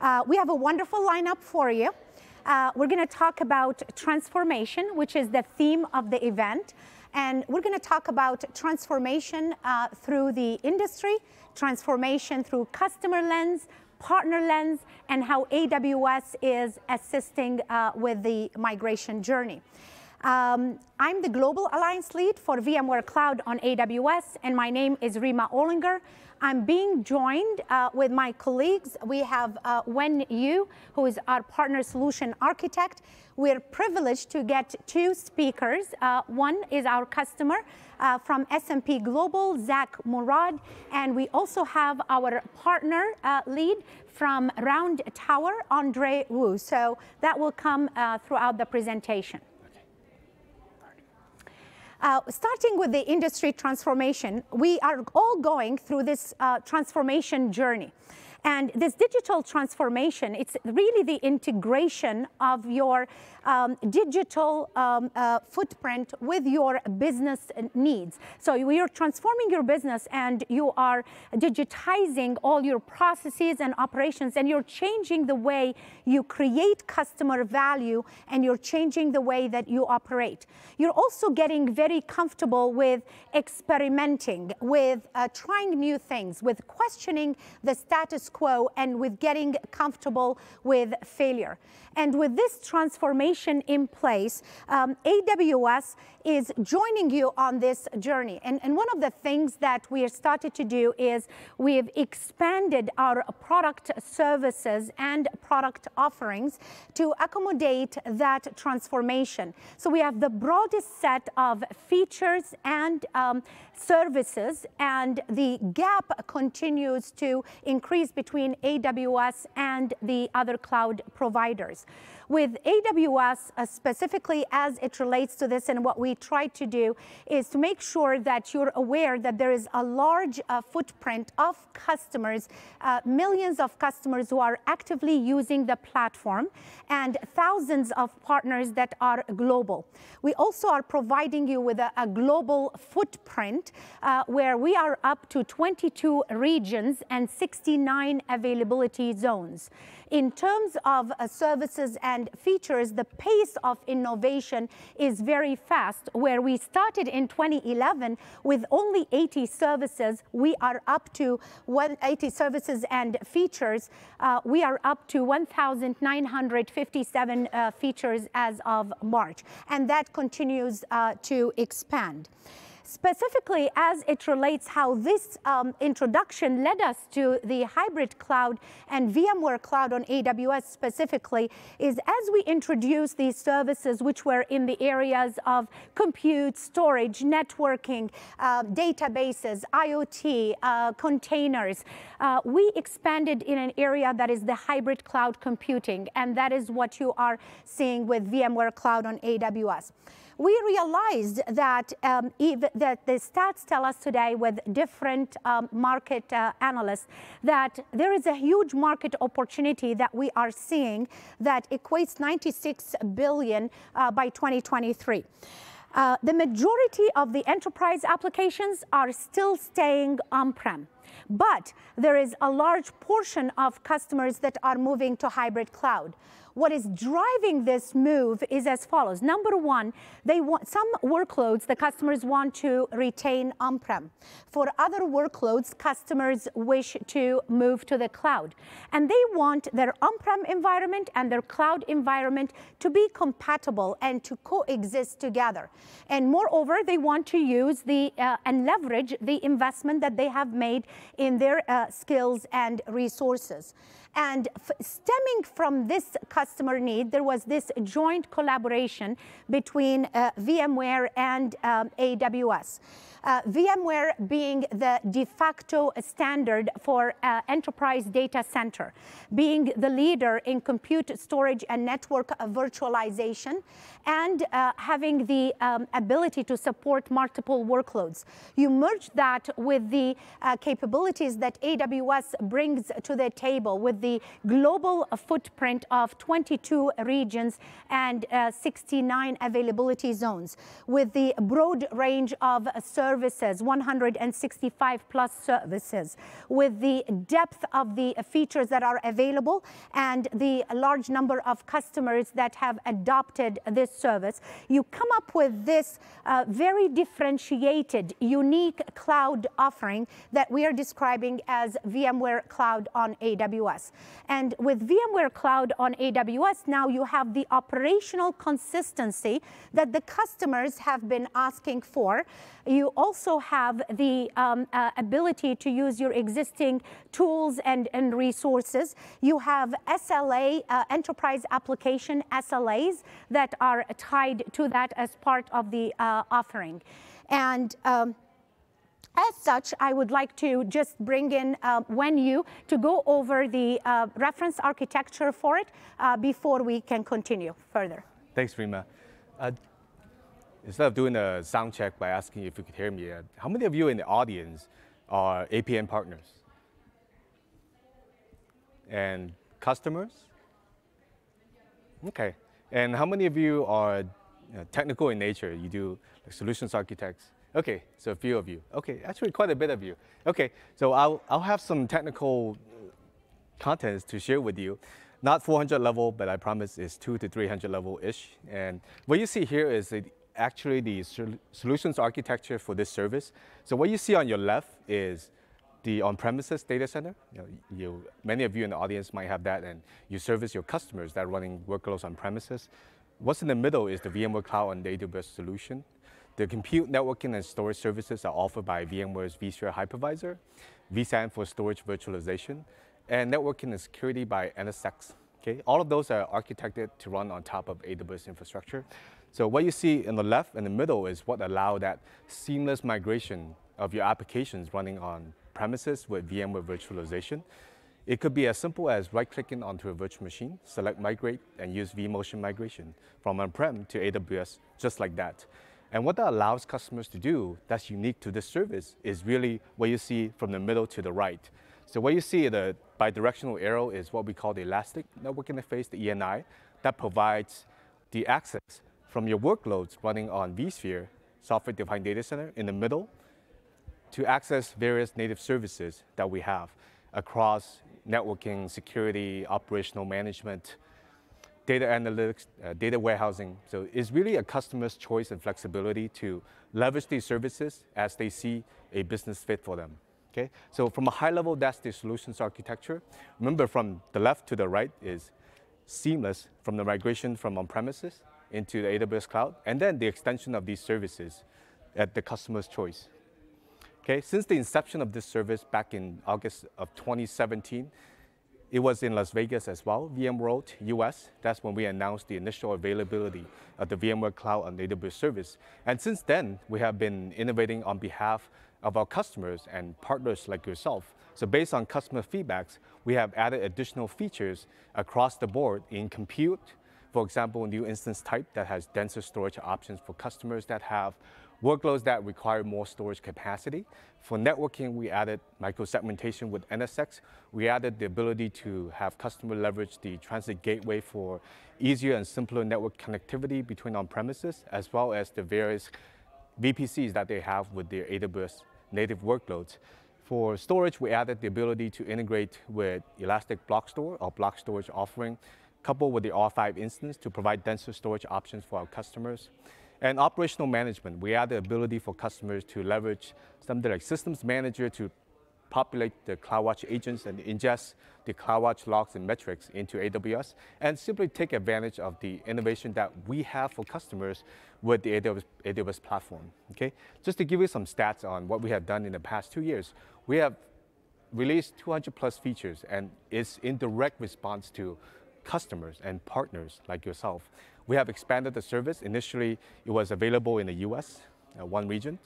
Uh, we have a wonderful lineup for you. Uh, we're going to talk about transformation, which is the theme of the event. And we're going to talk about transformation uh, through the industry, transformation through customer lens, partner lens, and how AWS is assisting uh, with the migration journey. Um, I'm the Global Alliance Lead for VMware Cloud on AWS, and my name is Rima Olinger. I'm being joined uh, with my colleagues. We have uh, Wen Yu, who is our partner solution architect. We're privileged to get two speakers. Uh, one is our customer uh, from S&P Global, Zach Murad, and we also have our partner uh, lead from Round Tower, Andre Wu. So that will come uh, throughout the presentation. Uh, starting with the industry transformation, we are all going through this uh, transformation journey. And this digital transformation, it's really the integration of your um, digital um, uh, footprint with your business needs. So you're transforming your business and you are digitizing all your processes and operations and you're changing the way you create customer value and you're changing the way that you operate. You're also getting very comfortable with experimenting, with uh, trying new things, with questioning the status quo and with getting comfortable with failure. And with this transformation in place, um, AWS is joining you on this journey. And, and one of the things that we have started to do is we've expanded our product services and product offerings to accommodate that transformation. So we have the broadest set of features and um, services, and the gap continues to increase between AWS and the other cloud providers with AWS uh, specifically as it relates to this and what we try to do is to make sure that you're aware that there is a large uh, footprint of customers, uh, millions of customers who are actively using the platform and thousands of partners that are global. We also are providing you with a, a global footprint uh, where we are up to 22 regions and 69 availability zones. In terms of uh, services and features, the pace of innovation is very fast. Where we started in 2011 with only 80 services, we are up to 80 services and features. Uh, we are up to 1,957 uh, features as of March, and that continues uh, to expand specifically as it relates how this um, introduction led us to the hybrid cloud and VMware cloud on AWS specifically is as we introduced these services which were in the areas of compute, storage, networking, uh, databases, IoT, uh, containers, uh, we expanded in an area that is the hybrid cloud computing and that is what you are seeing with VMware cloud on AWS we realized that, um, the stats tell us today with different um, market uh, analysts that there is a huge market opportunity that we are seeing that equates 96 billion uh, by 2023. Uh, the majority of the enterprise applications are still staying on-prem. But there is a large portion of customers that are moving to hybrid cloud. What is driving this move is as follows. Number one, they want some workloads the customers want to retain on-prem. For other workloads, customers wish to move to the cloud. And they want their on-prem environment and their cloud environment to be compatible and to coexist together. And moreover, they want to use the uh, and leverage the investment that they have made in their uh, skills and resources. And stemming from this customer need, there was this joint collaboration between uh, VMware and um, AWS. Uh, VMware being the de facto standard for uh, enterprise data center, being the leader in compute storage and network virtualization, and uh, having the um, ability to support multiple workloads. You merge that with the uh, capabilities that AWS brings to the table with the global footprint of 22 regions and uh, 69 availability zones, with the broad range of services, 165 plus services, with the depth of the features that are available and the large number of customers that have adopted this service, you come up with this uh, very differentiated, unique cloud offering that we are describing as VMware Cloud on AWS. And with VMware Cloud on AWS, now you have the operational consistency that the customers have been asking for. You also have the um, uh, ability to use your existing tools and, and resources. You have SLA, uh, enterprise application SLAs that are tied to that as part of the uh, offering. And um, as such, I would like to just bring in uh, Wenyu to go over the uh, reference architecture for it uh, before we can continue further. Thanks, Rima. Uh, instead of doing a sound check by asking if you could hear me, uh, how many of you in the audience are APN partners? And customers? Okay. And how many of you are you know, technical in nature? You do like solutions architects? Okay, so a few of you. Okay, actually quite a bit of you. Okay, so I'll, I'll have some technical contents to share with you. Not 400 level, but I promise it's two to 300 level-ish. And what you see here is actually the solutions architecture for this service. So what you see on your left is the on-premises data center. You know, you, many of you in the audience might have that, and you service your customers that are running workloads on premises. What's in the middle is the VMware Cloud and AWS solution. The compute, networking, and storage services are offered by VMware's vSphere hypervisor, vSAN for storage virtualization, and networking and security by NSX. Okay, all of those are architected to run on top of AWS infrastructure. So what you see in the left and the middle is what allow that seamless migration of your applications running on premises with VMware virtualization. It could be as simple as right-clicking onto a virtual machine, select migrate, and use vMotion migration from on-prem to AWS, just like that. And what that allows customers to do that's unique to this service is really what you see from the middle to the right. So what you see, the bidirectional arrow is what we call the Elastic Network Interface, the ENI, that provides the access from your workloads running on vSphere, software-defined data center, in the middle, to access various native services that we have across networking, security, operational management, data analytics, uh, data warehousing. So it's really a customer's choice and flexibility to leverage these services as they see a business fit for them. Okay, so from a high level, that's the solutions architecture. Remember, from the left to the right is seamless from the migration from on-premises into the AWS cloud, and then the extension of these services at the customer's choice. Okay, since the inception of this service back in August of 2017, it was in Las Vegas as well, VMworld US. That's when we announced the initial availability of the VMware Cloud on AWS service. And since then, we have been innovating on behalf of our customers and partners like yourself. So based on customer feedbacks, we have added additional features across the board in compute, for example, new instance type that has denser storage options for customers that have workloads that require more storage capacity. For networking, we added microsegmentation with NSX. We added the ability to have customer leverage the transit gateway for easier and simpler network connectivity between on-premises, as well as the various VPCs that they have with their AWS native workloads. For storage, we added the ability to integrate with Elastic Block Store, our block storage offering, coupled with the R5 instance to provide denser storage options for our customers. And operational management, we add the ability for customers to leverage something like Systems Manager to populate the CloudWatch agents and ingest the CloudWatch logs and metrics into AWS, and simply take advantage of the innovation that we have for customers with the AWS, AWS platform. Okay, just to give you some stats on what we have done in the past two years, we have released 200 plus features, and it's in direct response to customers and partners like yourself. We have expanded the service. Initially, it was available in the US, uh, one region,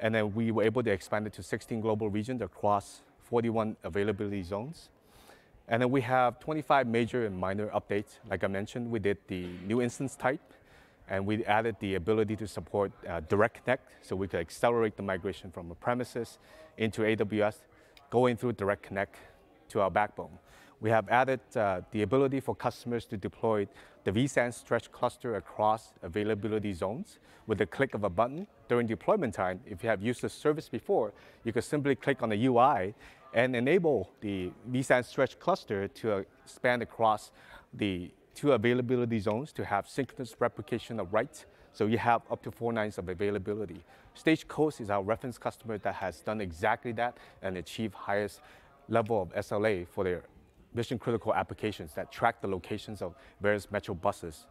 and then we were able to expand it to 16 global regions across 41 availability zones. And then we have 25 major and minor updates. Like I mentioned, we did the new instance type, and we added the ability to support uh, direct connect, so we could accelerate the migration from a premises into AWS going through Direct Connect to our backbone. We have added uh, the ability for customers to deploy the vSAN stretch cluster across availability zones with the click of a button. During deployment time, if you have used the service before, you can simply click on the UI and enable the vSAN stretch cluster to uh, span across the two availability zones to have synchronous replication of writes. So you have up to four nines of availability. Stagecoach is our reference customer that has done exactly that and achieved highest level of SLA for their mission critical applications that track the locations of various metro buses.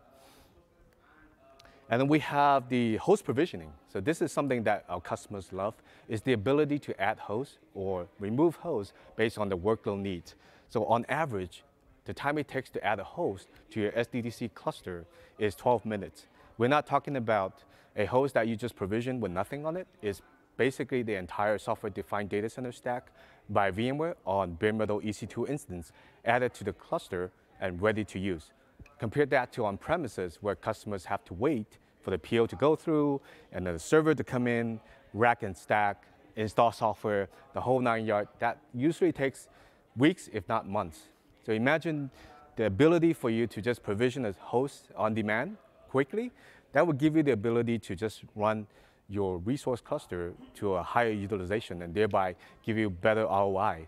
And then we have the host provisioning. So this is something that our customers love, is the ability to add hosts or remove hosts based on the workload needs. So on average, the time it takes to add a host to your SDDC cluster is 12 minutes. We're not talking about a host that you just provision with nothing on it. It's basically the entire software-defined data center stack by VMware on bare metal EC2 instance added to the cluster and ready to use. Compare that to on-premises where customers have to wait for the PO to go through and then the server to come in, rack and stack, install software, the whole nine yard. That usually takes weeks, if not months. So imagine the ability for you to just provision a host on demand quickly. That would give you the ability to just run your resource cluster to a higher utilization and thereby give you better ROI.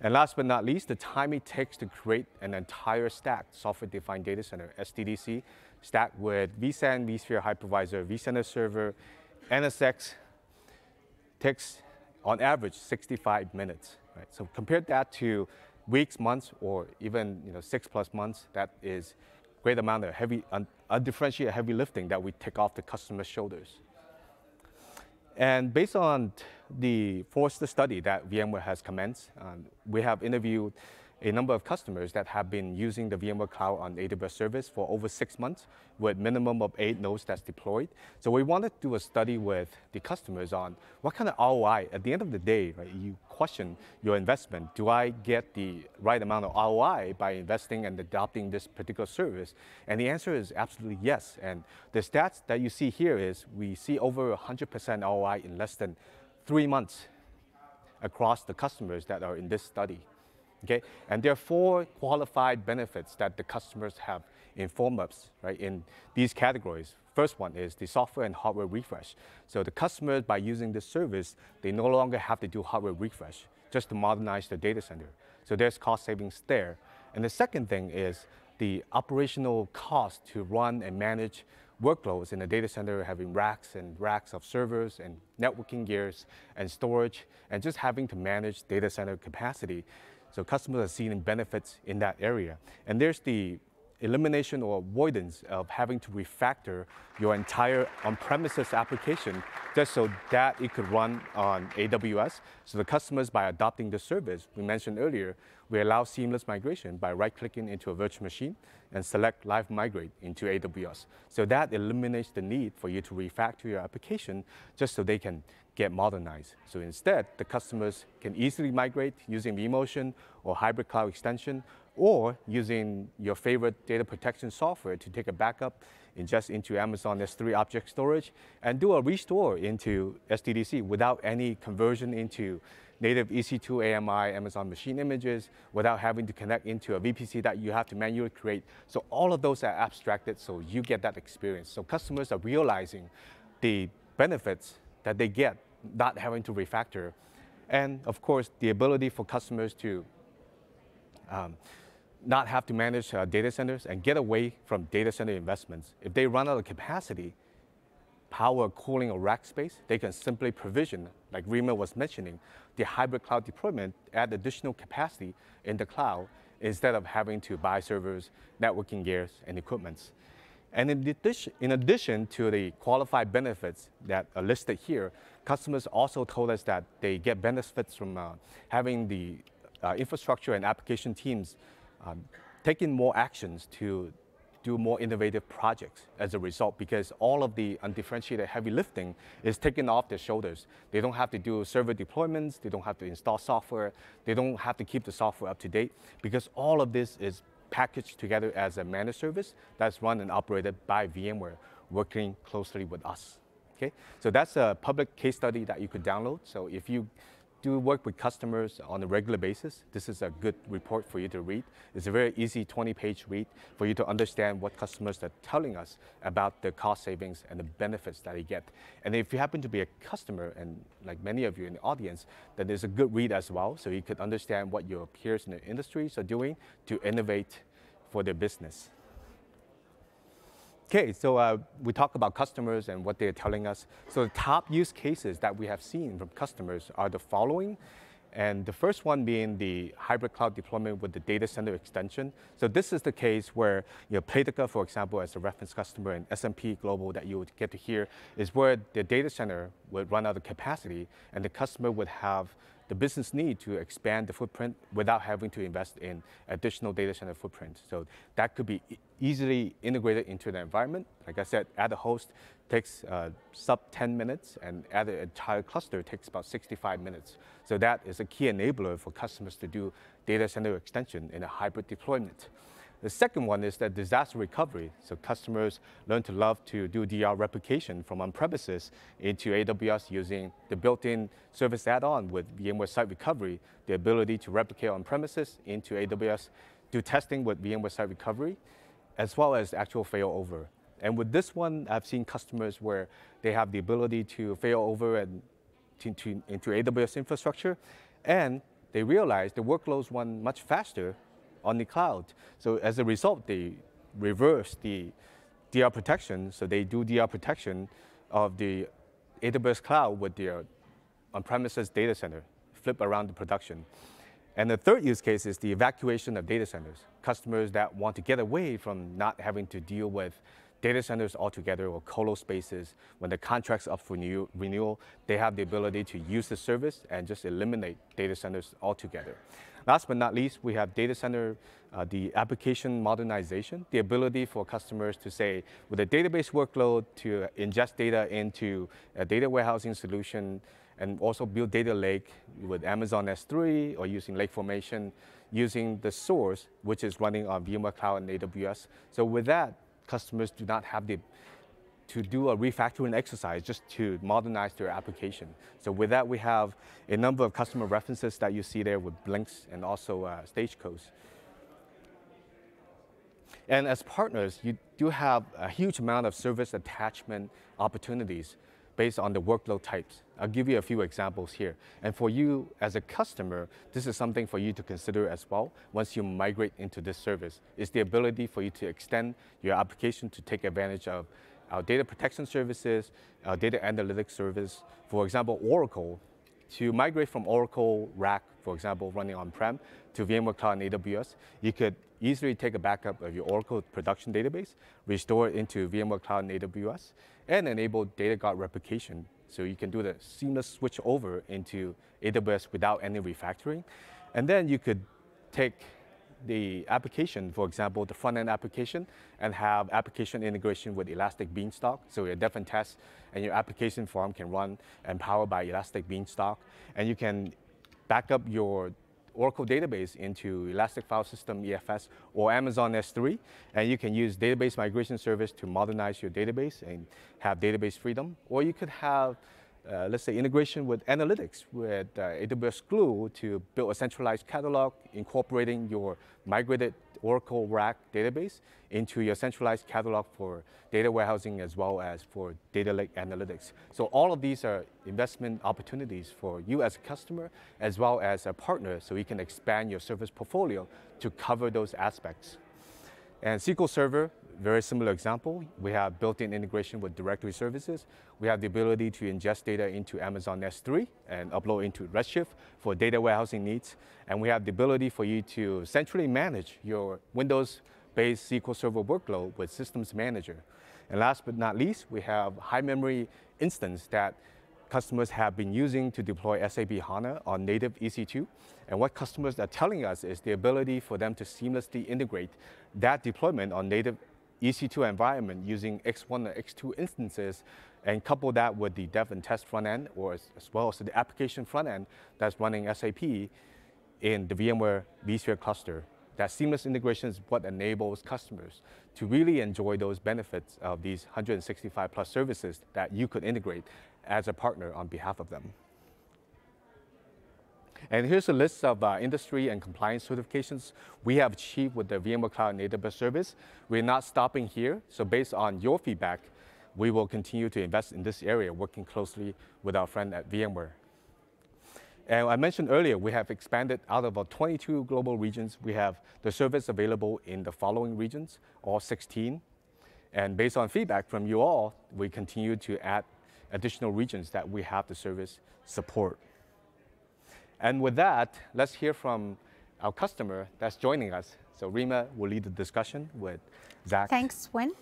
And last but not least, the time it takes to create an entire stack, software-defined data center, SDDC, stack with vSAN, vSphere hypervisor, vCenter server, NSX, takes on average 65 minutes. Right? So compare that to weeks, months, or even you know, six plus months, that is great amount of heavy, undifferentiated heavy lifting that we take off the customer's shoulders. And based on the Forrester study that VMware has commenced, um, we have interviewed a number of customers that have been using the VMware Cloud on AWS service for over six months with minimum of eight nodes that's deployed. So we wanted to do a study with the customers on what kind of ROI, at the end of the day, right, you question your investment. Do I get the right amount of ROI by investing and adopting this particular service? And the answer is absolutely yes. And the stats that you see here is we see over 100% ROI in less than three months across the customers that are in this study. Okay? And there are four qualified benefits that the customers have informed us right, in these categories. First one is the software and hardware refresh. So the customers, by using this service, they no longer have to do hardware refresh just to modernize the data center. So there's cost savings there. And the second thing is the operational cost to run and manage workloads in a data center, having racks and racks of servers and networking gears and storage, and just having to manage data center capacity. So customers are seeing benefits in that area. And there's the elimination or avoidance of having to refactor your entire on-premises application just so that it could run on AWS. So the customers, by adopting the service, we mentioned earlier, we allow seamless migration by right-clicking into a virtual machine and select Live Migrate into AWS. So that eliminates the need for you to refactor your application just so they can get modernized. So instead, the customers can easily migrate using vMotion or hybrid cloud extension or using your favorite data protection software to take a backup ingest into Amazon S3 object storage and do a restore into SDDC without any conversion into native EC2 AMI Amazon machine images without having to connect into a VPC that you have to manually create. So all of those are abstracted so you get that experience. So customers are realizing the benefits that they get not having to refactor. And of course, the ability for customers to um, not have to manage uh, data centers and get away from data center investments. If they run out of capacity, power, cooling, or rack space, they can simply provision, like Rima was mentioning, the hybrid cloud deployment, add additional capacity in the cloud instead of having to buy servers, networking gears, and equipments. And in addition, in addition to the qualified benefits that are listed here, customers also told us that they get benefits from uh, having the uh, infrastructure and application teams um, taking more actions to do more innovative projects as a result because all of the undifferentiated heavy lifting is taken off their shoulders. They don't have to do server deployments, they don't have to install software, they don't have to keep the software up to date because all of this is packaged together as a managed service that's run and operated by VMware working closely with us. Okay, so that's a public case study that you could download. So if you do work with customers on a regular basis, this is a good report for you to read. It's a very easy 20-page read for you to understand what customers are telling us about the cost savings and the benefits that they get. And if you happen to be a customer, and like many of you in the audience, then there's a good read as well, so you could understand what your peers in the industries are doing to innovate for their business. Okay, so uh, we talk about customers and what they're telling us. So the top use cases that we have seen from customers are the following. And the first one being the hybrid cloud deployment with the data center extension. So this is the case where you know, Playtika, for example, as a reference customer and S&P Global that you would get to hear is where the data center would run out of capacity and the customer would have the business need to expand the footprint without having to invest in additional data center footprint. So that could be easily integrated into the environment. Like I said, add a host takes uh, sub 10 minutes and add an entire cluster takes about 65 minutes. So that is a key enabler for customers to do data center extension in a hybrid deployment. The second one is that disaster recovery. So customers learn to love to do DR replication from on-premises into AWS using the built-in service add-on with VMware Site Recovery, the ability to replicate on-premises into AWS, do testing with VMware Site Recovery, as well as actual failover. And with this one, I've seen customers where they have the ability to fail over and to, to, into AWS infrastructure, and they realize the workloads run much faster on the cloud. So as a result, they reverse the DR protection. So they do DR protection of the AWS cloud with their on-premises data center, flip around the production. And the third use case is the evacuation of data centers. Customers that want to get away from not having to deal with data centers altogether or colo spaces, when the contract's up for new, renewal, they have the ability to use the service and just eliminate data centers altogether. Last but not least, we have data center, uh, the application modernization, the ability for customers to say, with a database workload, to ingest data into a data warehousing solution, and also build data lake with Amazon S3 or using Lake Formation, using the source, which is running on VMware Cloud and AWS. So with that, customers do not have the to do a refactoring exercise just to modernize their application. So with that, we have a number of customer references that you see there with Blinks and also uh, Stagecoach. And as partners, you do have a huge amount of service attachment opportunities based on the workload types. I'll give you a few examples here. And for you as a customer, this is something for you to consider as well once you migrate into this service, is the ability for you to extend your application to take advantage of our data protection services, our data analytics service. For example, Oracle, to migrate from Oracle RAC, for example, running on-prem to VMware Cloud and AWS, you could easily take a backup of your Oracle production database, restore it into VMware Cloud and AWS, and enable data guard replication. So you can do the seamless switch over into AWS without any refactoring. And then you could take the application, for example, the front-end application, and have application integration with Elastic Beanstalk. So your dev and test and your application form can run and powered by Elastic Beanstalk. And you can back up your Oracle database into Elastic File System EFS or Amazon S3, and you can use database migration service to modernize your database and have database freedom. Or you could have uh, let's say, integration with analytics with uh, AWS Glue to build a centralized catalog, incorporating your migrated Oracle RAC database into your centralized catalog for data warehousing as well as for data lake analytics. So all of these are investment opportunities for you as a customer as well as a partner so you can expand your service portfolio to cover those aspects. And SQL Server very similar example, we have built-in integration with directory services. We have the ability to ingest data into Amazon S3 and upload into Redshift for data warehousing needs. And we have the ability for you to centrally manage your Windows-based SQL Server workload with Systems Manager. And last but not least, we have high memory instance that customers have been using to deploy SAP HANA on native EC2. And what customers are telling us is the ability for them to seamlessly integrate that deployment on native EC2 environment using X1 and X2 instances and couple that with the dev and test front end or as, as well as the application front end that's running SAP in the VMware vSphere cluster. That seamless integration is what enables customers to really enjoy those benefits of these 165 plus services that you could integrate as a partner on behalf of them. And here's a list of uh, industry and compliance certifications we have achieved with the VMware Cloud AWS service. We're not stopping here. So based on your feedback, we will continue to invest in this area, working closely with our friend at VMware. And I mentioned earlier, we have expanded out of our 22 global regions. We have the service available in the following regions, all 16. And based on feedback from you all, we continue to add additional regions that we have the service support. And with that, let's hear from our customer that's joining us. So Rima will lead the discussion with Zach. Thanks, Win.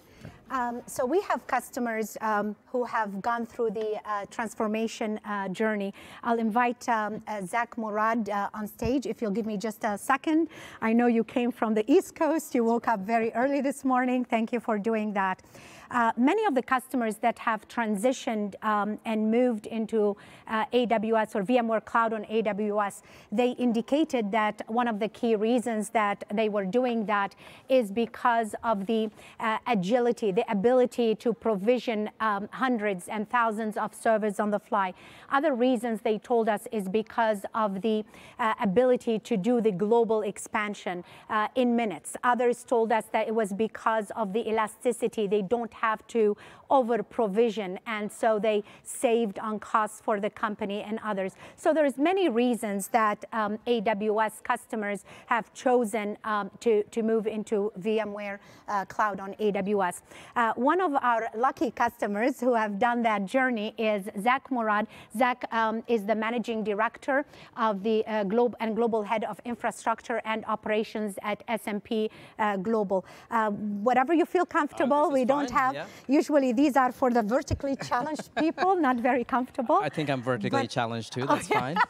Um, so we have customers um, who have gone through the uh, transformation uh, journey. I'll invite um, uh, Zach Murad uh, on stage if you'll give me just a second. I know you came from the East Coast. You woke up very early this morning. Thank you for doing that. Uh, many of the customers that have transitioned um, and moved into uh, AWS or VMware Cloud on AWS, they indicated that one of the key reasons that they were doing that is because of the uh, agility, the ability to provision um, hundreds and thousands of servers on the fly. Other reasons they told us is because of the uh, ability to do the global expansion uh, in minutes. Others told us that it was because of the elasticity. They don't have to over provision and so they saved on costs for the company and others. So there's many reasons that um, AWS customers have chosen um, to, to move into VMware uh, Cloud on AWS. Uh, one of our lucky customers who have done that journey is Zach Murad. Zach um, is the managing director of the uh, Globe and global head of infrastructure and operations at S&P uh, Global. Uh, whatever you feel comfortable, we don't have yeah. usually these are for the vertically challenged people, not very comfortable. I think I'm vertically But- challenged too. That's fine.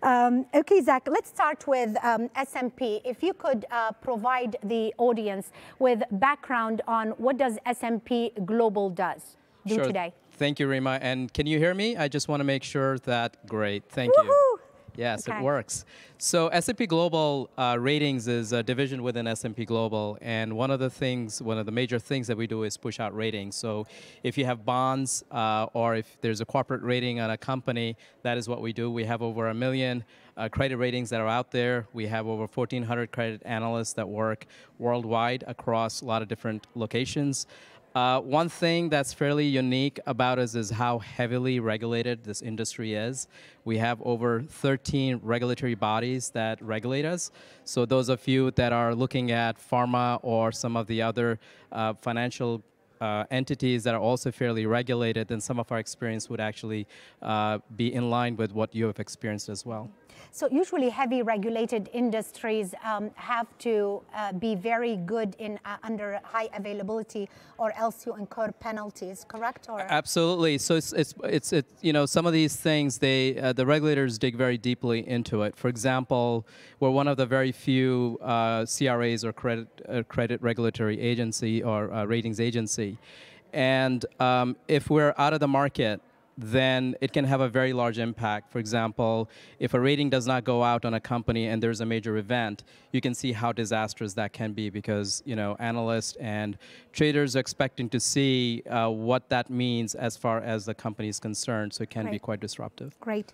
Um, okay, Zach, let's start with um, S&P. If you could uh, provide the audience with background on what does S&P Global does do Sure. today. Thank you, Rima. And can you hear me? I just want to make sure that great. Thank you. Yes, Okay. it works. So S&P Global uh, Ratings is a division within S&P Global, and one of the things, one of the major things that we do is push out ratings. So if you have bonds uh, or if there's a corporate rating on a company, that is what we do. We have over a million uh, credit ratings that are out there. We have over 1,400 credit analysts that work worldwide across a lot of different locations. Uh, one thing that's fairly unique about us is how heavily regulated this industry is. We have over 13 regulatory bodies that regulate us. So those of you that are looking at pharma or some of the other uh, financial uh, entities that are also fairly regulated, then some of our experience would actually uh, be in line with what you have experienced as well. So usually heavy regulated industries um, have to uh, be very good in uh, under high availability or else you incur penalties, correct? Or Absolutely. So it's it's it's it, you know some of these things they uh, the regulators dig very deeply into it. For example, we're one of the very few uh, CRAs or credit uh, credit regulatory agency or uh, ratings agency, and um, if we're out of the market. Then it can have a very large impact. For example, if a rating does not go out on a company and there's a major event, you can see how disastrous that can be because you know analysts and traders are expecting to see uh, what that means as far as the company is concerned. So it can be quite disruptive. Great.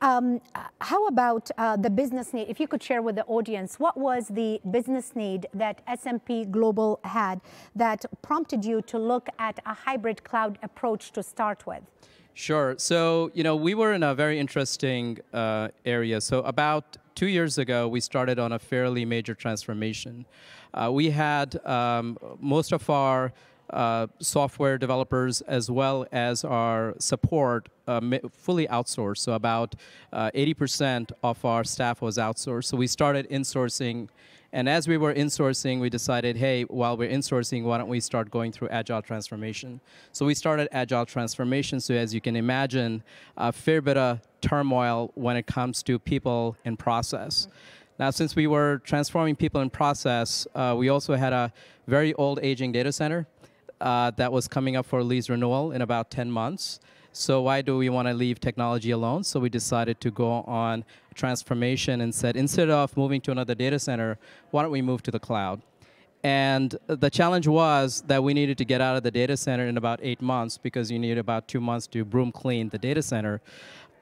Um, how about uh, the business need? If you could share with the audience, what was the business need that S&P Global had that prompted you to look at a hybrid cloud approach to start with? Sure. So, you know, we were in a very interesting uh, area. So, about two years ago, we started on a fairly major transformation. Uh, we had um, most of our uh, software developers as well as our support uh, fully outsourced. So, about uh, 80% of our staff was outsourced. So, we started insourcing and as we were insourcing, we decided, hey, while we're insourcing, why don't we start going through agile transformation? So we started agile transformation. So as you can imagine, a fair bit of turmoil when it comes to people and process. Now, since we were transforming people and process, uh, we also had a very old aging data center uh, that was coming up for lease renewal in about 10 months. So why do we want to leave technology alone? So we decided to go on transformation and said instead of moving to another data center, why don't we move to the cloud? And the challenge was that we needed to get out of the data center in about eight months because you need about two months to broom clean the data center.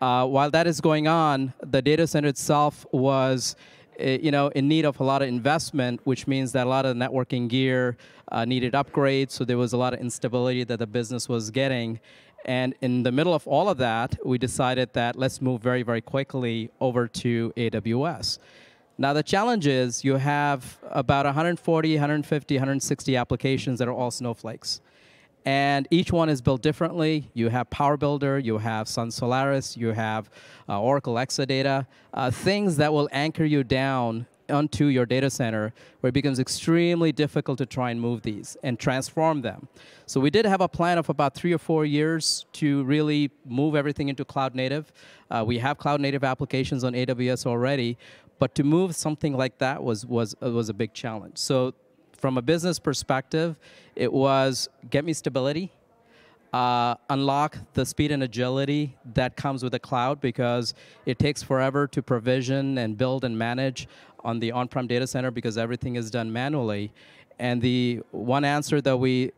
Uh, while that is going on, the data center itself was eh, you know, in need of a lot of investment, which means that a lot of networking gear uh, needed upgrades. So there was a lot of instability that the business was getting. And in the middle of all of that, we decided that let's move very, very quickly over to AWS. Now, the challenge is you have about 140, 150, 160 applications that are all snowflakes. And each one is built differently. You have Power Builder, you have Sun Solaris, you have uh, Oracle Exadata, uh, things that will anchor you down onto your data center where it becomes extremely difficult to try and move these and transform them. So we did have a plan of about three or four years to really move everything into cloud native. Uh, we have cloud native applications on AWS already, but to move something like that was, was, uh, was a big challenge. So from a business perspective, it was get me stability, uh, unlock the speed and agility that comes with the cloud because it takes forever to provision and build and manage on the on-prem data center because everything is done manually. And the one answer that we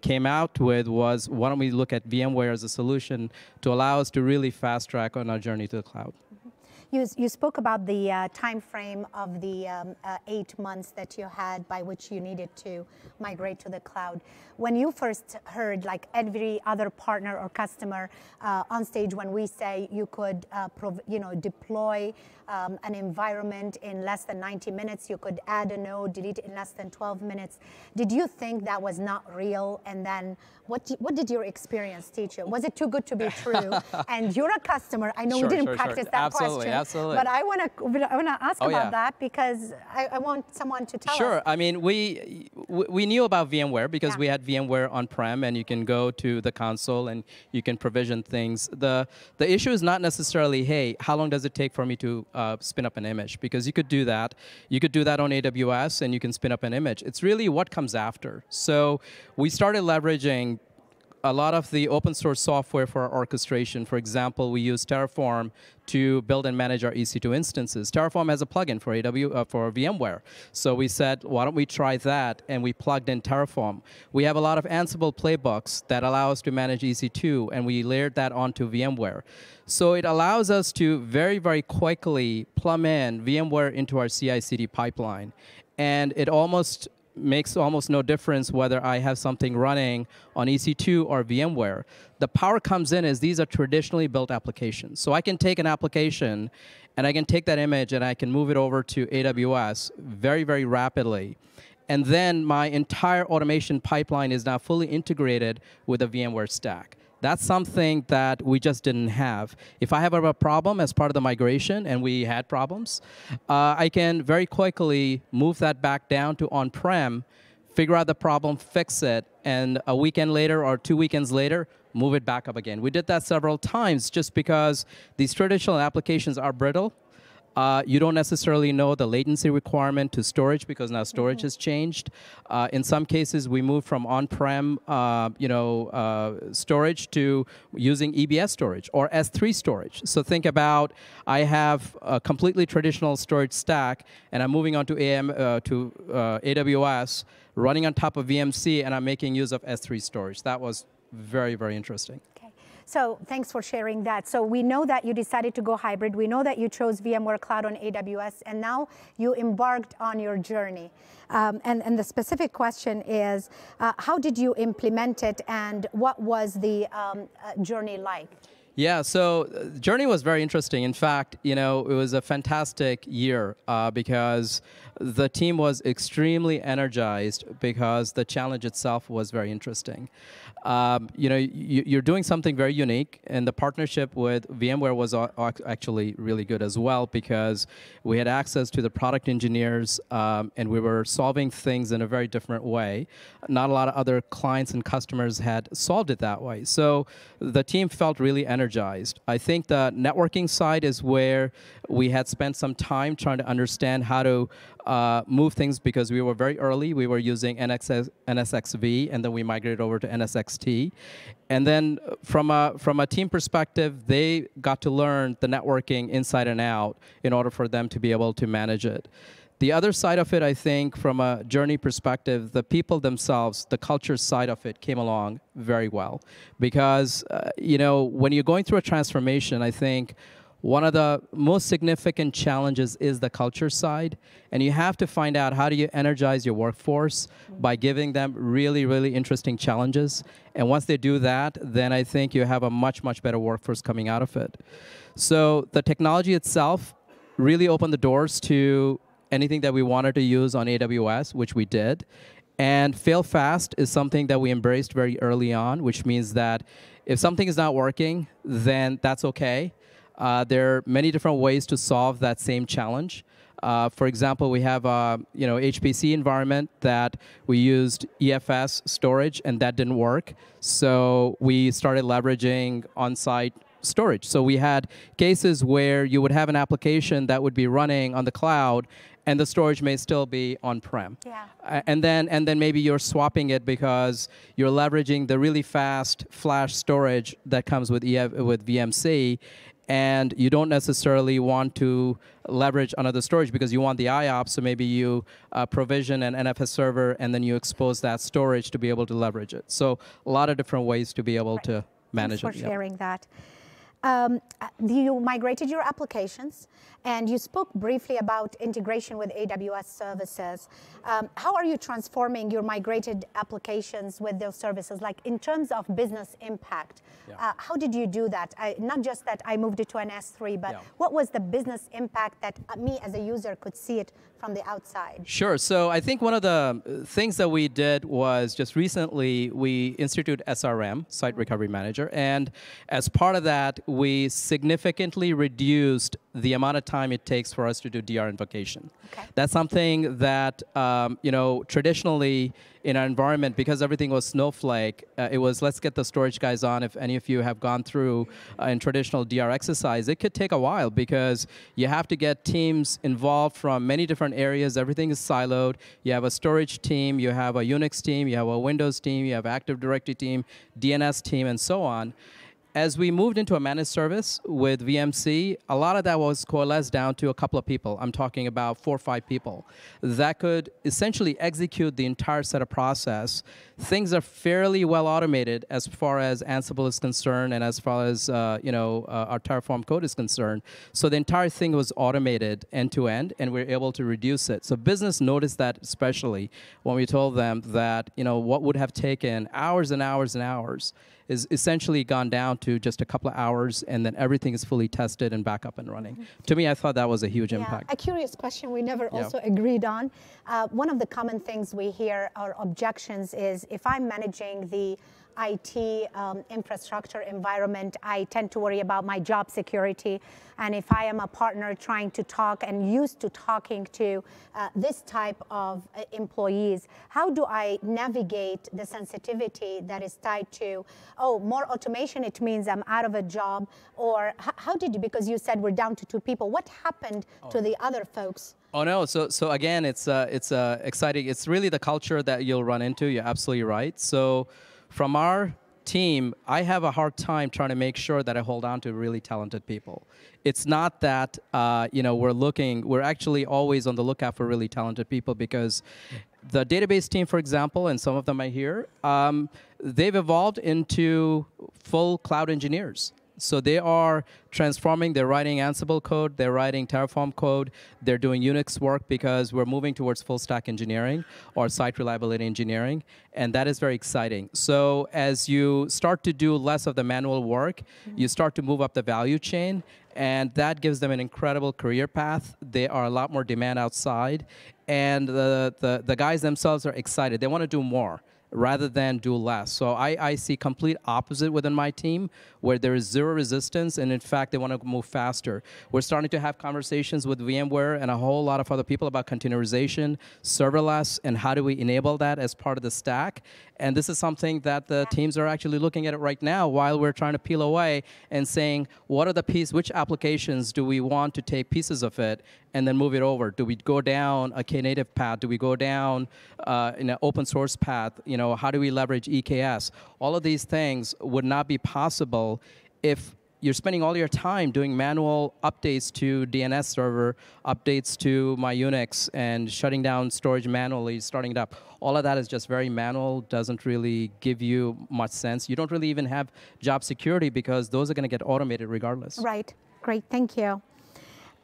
came out with was why don't we look at VMware as a solution to allow us to really fast track on our journey to the cloud. You, you spoke about the uh, time frame of the um, uh, eight months that you had by which you needed to migrate to the cloud. When you first heard, like every other partner or customer uh, on stage, when we say you could, uh, you know, deploy um, an environment in less than 90 minutes, you could add a node, delete it in less than 12 minutes. Did you think that was not real? And then what, what did your experience teach you? Was it too good to be true? and you're a customer. I know sure, we didn't sure, practice sure. that absolutely, question. Absolutely. But I want to I want to ask oh, about yeah. that because I, I, want someone to tell sure. us. Sure. I mean, we we knew about VMware because yeah. we had VMware on-prem, and you can go to the console and you can provision things. the The issue is not necessarily, hey, how long does it take for me to uh, Uh, spin up an image? Because you could do that. You could do that on AWS, and you can spin up an image. It's really what comes after. So we started leveraging a lot of the open source software for our orchestration. For example, we use Terraform to build and manage our EC2 instances. Terraform has a plugin for AW uh, for VMware. So we said, why don't we try that? And we plugged in Terraform. We have a lot of Ansible playbooks that allow us to manage EC2, and we layered that onto VMware. So it allows us to very, very quickly plumb in VMware into our CI/CD pipeline, and it almost makes almost no difference whether I have something running on EC2 or VMware. The power comes in as these are traditionally built applications. So I can take an application and I can take that image and I can move it over to AWS very, very rapidly. And then my entire automation pipeline is now fully integrated with the VMware stack. That's something that we just didn't have. If I have a problem as part of the migration, and we had problems, uh, I can very quickly move that back down to on-prem, figure out the problem, fix it, and a weekend later or two weekends later, move it back up again. We did that several times just because these traditional applications are brittle uh, you don't necessarily know the latency requirement to storage because now storage mm -hmm. has changed. Uh, in some cases, we moved from on-prem, uh, you know, uh, storage to using EBS storage or S3 storage. So think about I have a completely traditional storage stack, and I'm moving on to AM uh, to uh, AWS, running on top of VMC, and I'm making use of S3 storage. That was very, very interesting. So thanks for sharing that. So we know that you decided to go hybrid. We know that you chose VMware Cloud on AWS, and now you embarked on your journey. Um, and, and the specific question is, uh, how did you implement it, and what was the um, uh, journey like? Yeah, so the uh, journey was very interesting. In fact, you know, it was a fantastic year uh, because the team was extremely energized because the challenge itself was very interesting um, you know, you, are doing something very unique, and the partnership with VMware was actually really good as well because we had access to the product engineers, um, and we were solving things in a very different way. Not a lot of other clients and customers had solved it that way. So the team felt really energized. I think the networking side is where we had spent some time trying to understand how to uh, move things because we were very early. We were using NXS, NSXV, and then we migrated over to NSXT. And then uh, from a, from a team perspective, they got to learn the networking inside and out in order for them to be able to manage it. The other side of it, I think, from a journey perspective, the people themselves, the culture side of it came along very well. Because, uh, you know, when you're going through a transformation, I think one of the most significant challenges is the culture side. And you have to find out how do you energize your workforce by giving them really, really interesting challenges. And once they do that, then I think you have a much, much better workforce coming out of it. So the technology itself really opened the doors to anything that we wanted to use on AWS, which we did. And fail fast is something that we embraced very early on, which means that if something is not working, then that's okay. Uh, there are many different ways to solve that same challenge. Uh, for example, we have a you know HPC environment that we used EFS storage, and that didn't work. So we started leveraging on-site storage. So we had cases where you would have an application that would be running on the cloud and the storage may still be on-prem. Yeah. Uh, and then and then maybe you're swapping it because you're leveraging the really fast flash storage that comes with EF, with VMC and you don't necessarily want to leverage another storage because you want the IOPS, so maybe you uh, provision an NFS server and then you expose that storage to be able to leverage it. So a lot of different ways to be able right. to manage Thanks for it. for sharing that. Um, you migrated your applications and you spoke briefly about integration with AWS services. Um, how are you transforming your migrated applications with those services? Like in terms of business impact, yeah. uh, how did you do that? I, not just that I moved it to an S3, but yeah. what was the business impact that uh, me as a user could see it from the outside? Sure. So I think one of the things that we did was just recently we instituted SRM, Site Recovery Manager, and as part of that, we significantly reduced the amount of time it takes for us to do DR invocation. Okay. That's something that um, you know traditionally in our environment because everything was Snowflake. Uh, it was let's get the storage guys on. If any of you have gone through uh, in traditional DR exercise, it could take a while because you have to get teams involved from many different areas. Everything is siloed. You have a storage team, you have a Unix team, you have a Windows team, you have Active Directory team, DNS team, and so on as we moved into a managed service with VMC, a lot of that was coalesced down to a couple of people. I'm talking about four or five people that could essentially execute the entire set of process. Things are fairly well automated as far as Ansible is concerned and as far as uh, you know uh, our Terraform code is concerned. So the entire thing was automated end to end, and we are able to reduce it. So business noticed that especially when we told them that you know what would have taken hours and hours and hours is essentially gone down to just a couple of hours, and then everything is fully tested and back up and running. Mm -hmm. To me, I thought that was a huge yeah. impact. A curious question we never yeah. also agreed on. Uh, one of the common things we hear or objections is if I'm managing the IT um, infrastructure environment, I tend to worry about my job security. And if I am a partner trying to talk and used to talking to uh, this type of uh, employees, how do I navigate the sensitivity that is tied to, oh, more automation, it means I'm out of a job? Or how did you, because you said we're down to two people, what happened oh. to the other folks? Oh no! So so again, it's uh, it's uh, exciting. It's really the culture that you'll run into. You're absolutely right. So from our team, I have a hard time trying to make sure that I hold on to really talented people. It's not that uh, you know we're looking; we're actually always on the lookout for really talented people because the database team, for example, and some of them are here, um, they've evolved into full cloud engineers. So they are transforming, they're writing Ansible code, they're writing Terraform code, they're doing Unix work because we're moving towards full stack engineering or site reliability engineering, and that is very exciting. So as you start to do less of the manual work, you start to move up the value chain, and that gives them an incredible career path. They are a lot more demand outside, and the, the, the guys themselves are excited. They want to do more rather than do less. So I, I see complete opposite within my team where there is zero resistance and in fact they want to move faster. We're starting to have conversations with VMware and a whole lot of other people about containerization, serverless, and how do we enable that as part of the stack. And this is something that the teams are actually looking at it right now while we're trying to peel away and saying, what are the pieces, which applications do we want to take pieces of it and then move it over? Do we go down a Knative path? Do we go down uh, in an open source path? You know, how do we leverage EKS? All of these things would not be possible if you're spending all your time doing manual updates to DNS server, updates to my Unix, and shutting down storage manually, starting it up. All of that is just very manual, doesn't really give you much sense. You don't really even have job security because those are going to get automated regardless. Right. Great. Thank you.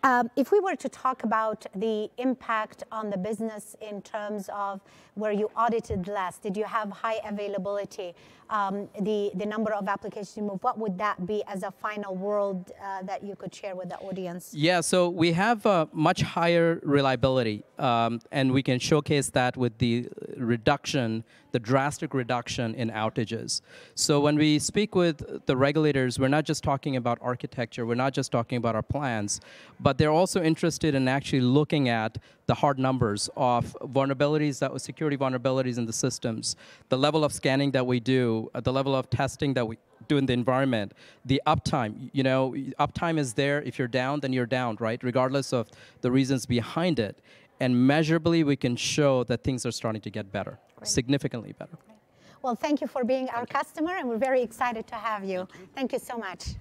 Um, if we were to talk about the impact on the business in terms of where you audited less, did you have high availability, um, the, the number of applications you what would that be as a final world uh, that you could share with the audience? Yeah, so we have a much higher reliability, um, and we can showcase that with the reduction, the drastic reduction in outages. So when we speak with the regulators, we're not just talking about architecture, we're not just talking about our plans, but they're also interested in actually looking at the hard numbers of vulnerabilities that security vulnerabilities in the systems, the level of scanning that we do, uh, the level of testing that we do in the environment, the uptime. You know, uptime is there. If you're down, then you're down, right? Regardless of the reasons behind it. And measurably, we can show that things are starting to get better, Great. significantly better. Well, thank you for being our customer, and we're very excited to have you. Thank you, thank you so much.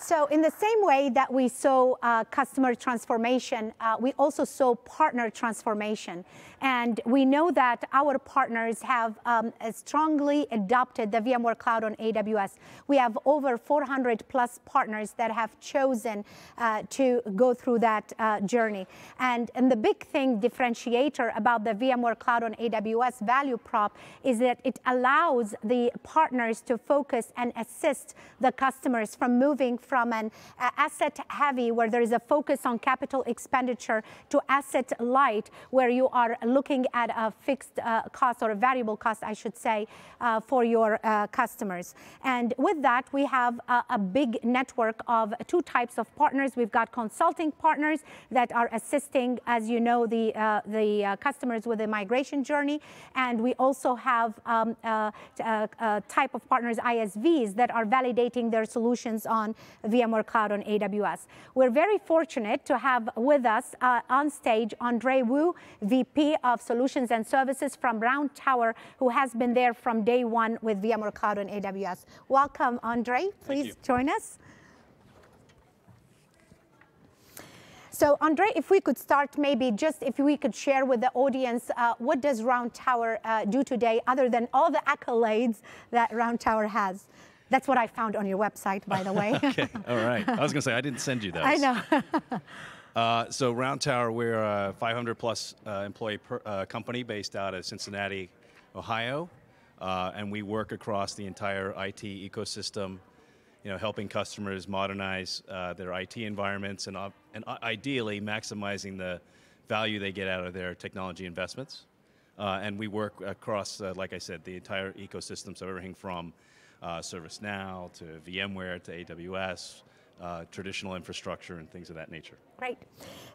So in the same way that we saw uh, customer transformation, uh, we also saw partner transformation. And we know that our partners have um, strongly adopted the VMware Cloud on AWS. We have over 400 plus partners that have chosen uh, to go through that uh, journey. And, and the big thing, differentiator about the VMware Cloud on AWS value prop is that it allows the partners to focus and assist the customers from moving from an uh, asset heavy, where there is a focus on capital expenditure, to asset light, where you are looking at a fixed uh, cost or a variable cost, I should say, uh, for your uh, customers. And with that, we have a, a, big network of two types of partners. We've got consulting partners that are assisting, as you know, the, uh, the uh, customers with the migration journey. And we also have um, a type of partners, ISVs, that are validating their solutions on VMware Cloud on AWS. We're very fortunate to have with us uh, on stage Andre Wu, VP of Solutions and Services from Round Tower, who has been there from day one with VMware Cloud on AWS. Welcome, Andre. Please join us. So Andre, if we could start maybe just if we could share with the audience, uh, what does Round Tower uh, do today other than all the accolades that Round Tower has? That's what I found on your website, by the way. okay, all right. I was going to say, I didn't send you those. I know. uh, so Round Tower, we're a 500 plus uh, employee per, uh, company based out of Cincinnati, Ohio. Uh, and we work across the entire IT ecosystem, you know, helping customers modernize uh, their IT environments and, and ideally maximizing the value they get out of their technology investments. Uh, and we work across, like I said, the entire ecosystem, so everything from uh, ServiceNow to VMware to AWS, uh, traditional infrastructure and things of that nature. Right.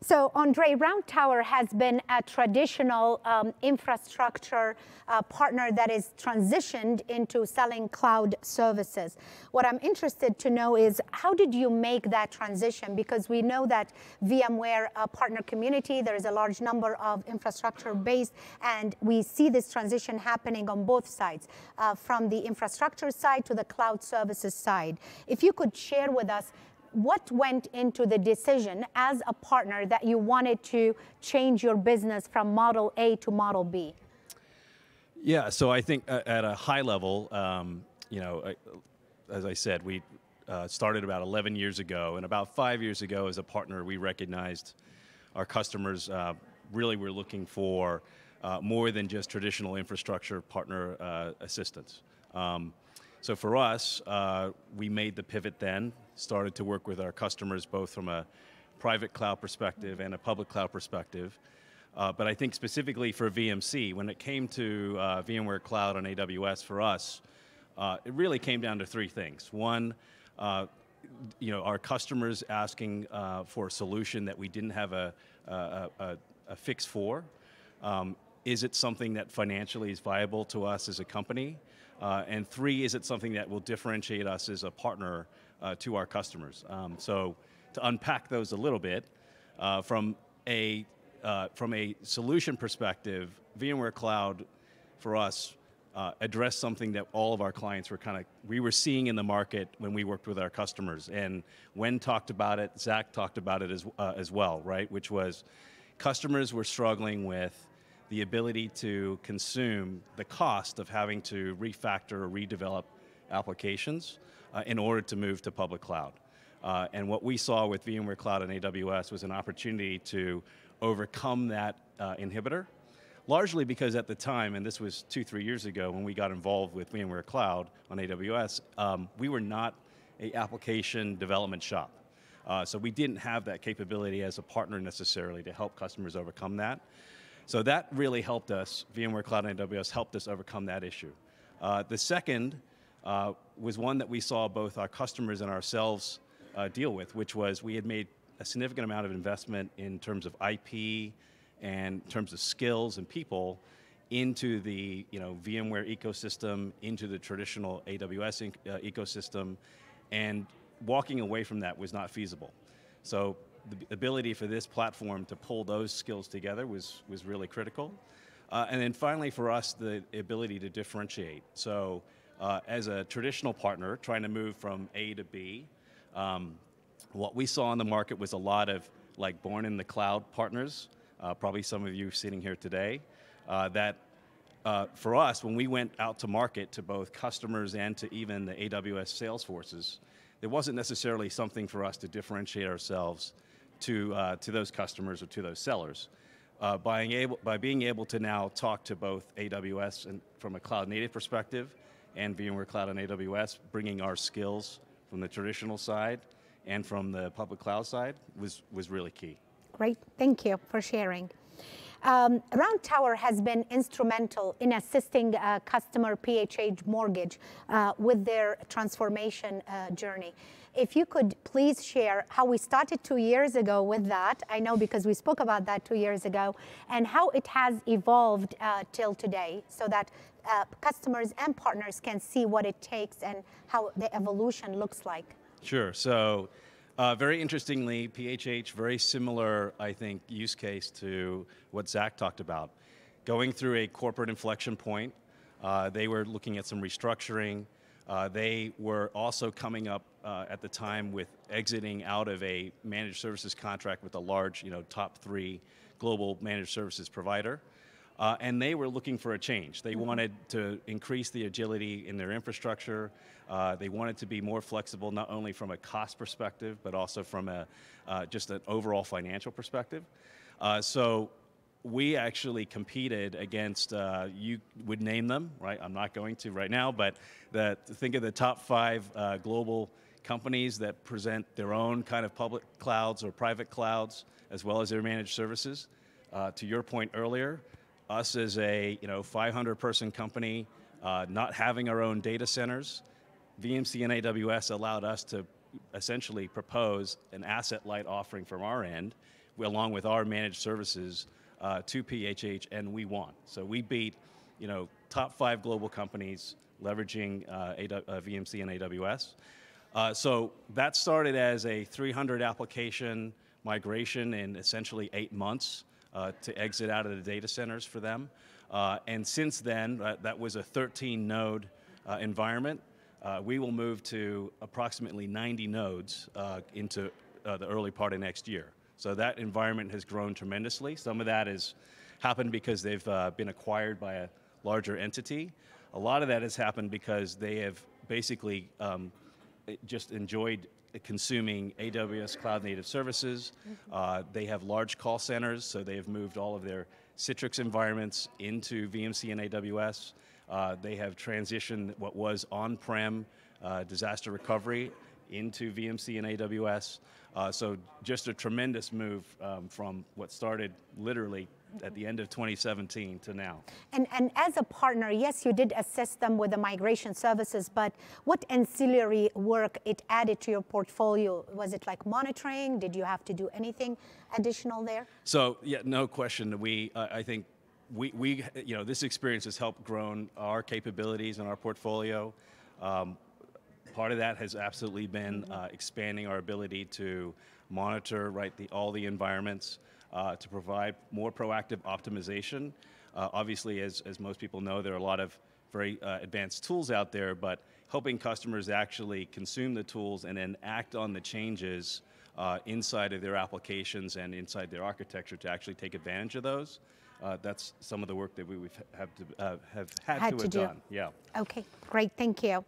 So Andre, Round Tower has been a traditional um, infrastructure uh, partner that is transitioned into selling cloud services. What I'm interested to know is how did you make that transition? Because we know that VMware uh, partner community, there is a large number of infrastructure based, and we see this transition happening on both sides, uh, from the infrastructure side to the cloud services side. If you could share with us what went into the decision as a partner that you wanted to change your business from model A to model B? Yeah, so I think uh, at a high level, um, you know, as I said, we uh, started about 11 years ago, and about five years ago, as a partner, we recognized our customers uh, really were looking for uh, more than just traditional infrastructure partner uh, assistance. Um, so for us, uh, we made the pivot then, started to work with our customers both from a private cloud perspective and a public cloud perspective. Uh, but I think specifically for VMC, when it came to uh, VMware Cloud on AWS for us, uh, it really came down to three things. One, uh, you know, our customers asking uh, for a solution that we didn't have a, a, a, a fix for. Um, is it something that financially is viable to us as a company? Uh, and three, is it something that will differentiate us as a partner uh, to our customers? Um, so to unpack those a little bit, uh, from a uh, from a solution perspective, VMware Cloud for us uh, address something that all of our clients were kind of we were seeing in the market when we worked with our customers. And Wen talked about it, Zach talked about it as uh, as well, right? Which was customers were struggling with the ability to consume the cost of having to refactor or redevelop applications uh, in order to move to public cloud. Uh, and what we saw with VMware Cloud and AWS was an opportunity to overcome that uh, inhibitor largely because at the time, and this was two, three years ago when we got involved with VMware Cloud on AWS, um, we were not a application development shop. Uh, so we didn't have that capability as a partner necessarily to help customers overcome that. So that really helped us, VMware Cloud and AWS helped us overcome that issue. Uh, the second uh, was one that we saw both our customers and ourselves uh, deal with, which was we had made a significant amount of investment in terms of IP, and in terms of skills and people into the you know VMware ecosystem, into the traditional AWS uh, ecosystem, and walking away from that was not feasible. So the ability for this platform to pull those skills together was was really critical. Uh, and then finally, for us, the ability to differentiate. So, uh, as a traditional partner, trying to move from A to B, um, what we saw in the market was a lot of like born in the cloud partners uh, probably some of you sitting here today, uh, that uh, for us, when we went out to market to both customers and to even the AWS sales forces, there wasn't necessarily something for us to differentiate ourselves to, uh, to those customers or to those sellers. Uh, by, able, by being able to now talk to both AWS and from a cloud native perspective and VMware Cloud and AWS, bringing our skills from the traditional side and from the public cloud side was, was really key. Great, thank you for sharing. Um, Round Tower has been instrumental in assisting uh, customer PHH Mortgage uh, with their transformation uh, journey. If you could please share how we started two years ago with that, I know because we spoke about that two years ago, and how it has evolved uh, till today so that uh, customers and partners can see what it takes and how the evolution looks like. Sure. So uh, very interestingly, PHH, very similar, I think, use case to what Zach talked about. Going through a corporate inflection point, uh, they were looking at some restructuring. Uh, they were also coming up uh, at the time with exiting out of a managed services contract with a large, you know, top three global managed services provider. Uh, and they were looking for a change. They mm-hmm. wanted to increase the agility in their infrastructure. Uh, they wanted to be more flexible, not only from a cost perspective, but also from a uh, just an overall financial perspective. Uh, so we actually competed against, uh, you would name them, right? I'm not going to right now, but the, think of the top five uh, global companies that present their own kind of public clouds or private clouds, as well as their managed services. to your point earlier, us as a you know 500 person company, uh, not having our own data centers, VMC and AWS allowed us to essentially propose an asset light offering from our end, along with our managed services uh, to PHH, and we won. So we beat you know top five global companies leveraging uh, VMC uh, and AWS. Uh, so that started as a 300 application migration in essentially eight months to exit out of the data centers for them. Uh, and since then, uh, that was a 13 node uh, environment. Uh, we will move to approximately 90 nodes uh, into the early part of next year. So that environment has grown tremendously. Some of that has happened because they've been acquired by a larger entity. A lot of that has happened because they have basically um, just enjoyed consuming AWS cloud native services. Mm-hmm. Uh, they have large call centers, so they have moved all of their Citrix environments into VMC and AWS. Uh, they have transitioned what was on-prem uh, disaster recovery into VMC and AWS. Uh, so just a tremendous move um, from what started literally at the end of 2017 to now. And, and as a partner, yes, you did assist them with the migration services, but what ancillary work it added to your portfolio? Was it like monitoring? Did you have to do anything additional there? So, yeah, no question. We, uh, I think, we, we, you know, this experience has helped grown our capabilities and our portfolio. Um, part of that has absolutely been uh, expanding our ability to monitor right the, all the environments uh, to provide more proactive optimization. Uh, obviously, as, as most people know, there are a lot of very uh, advanced tools out there, but helping customers actually consume the tools and then act on the changes uh, inside of their applications and inside their architecture to actually take advantage of those. Uh, that's some of the work that we have have, to, uh, have had, Had to, to have do. done. Yeah. Okay, great, thank you.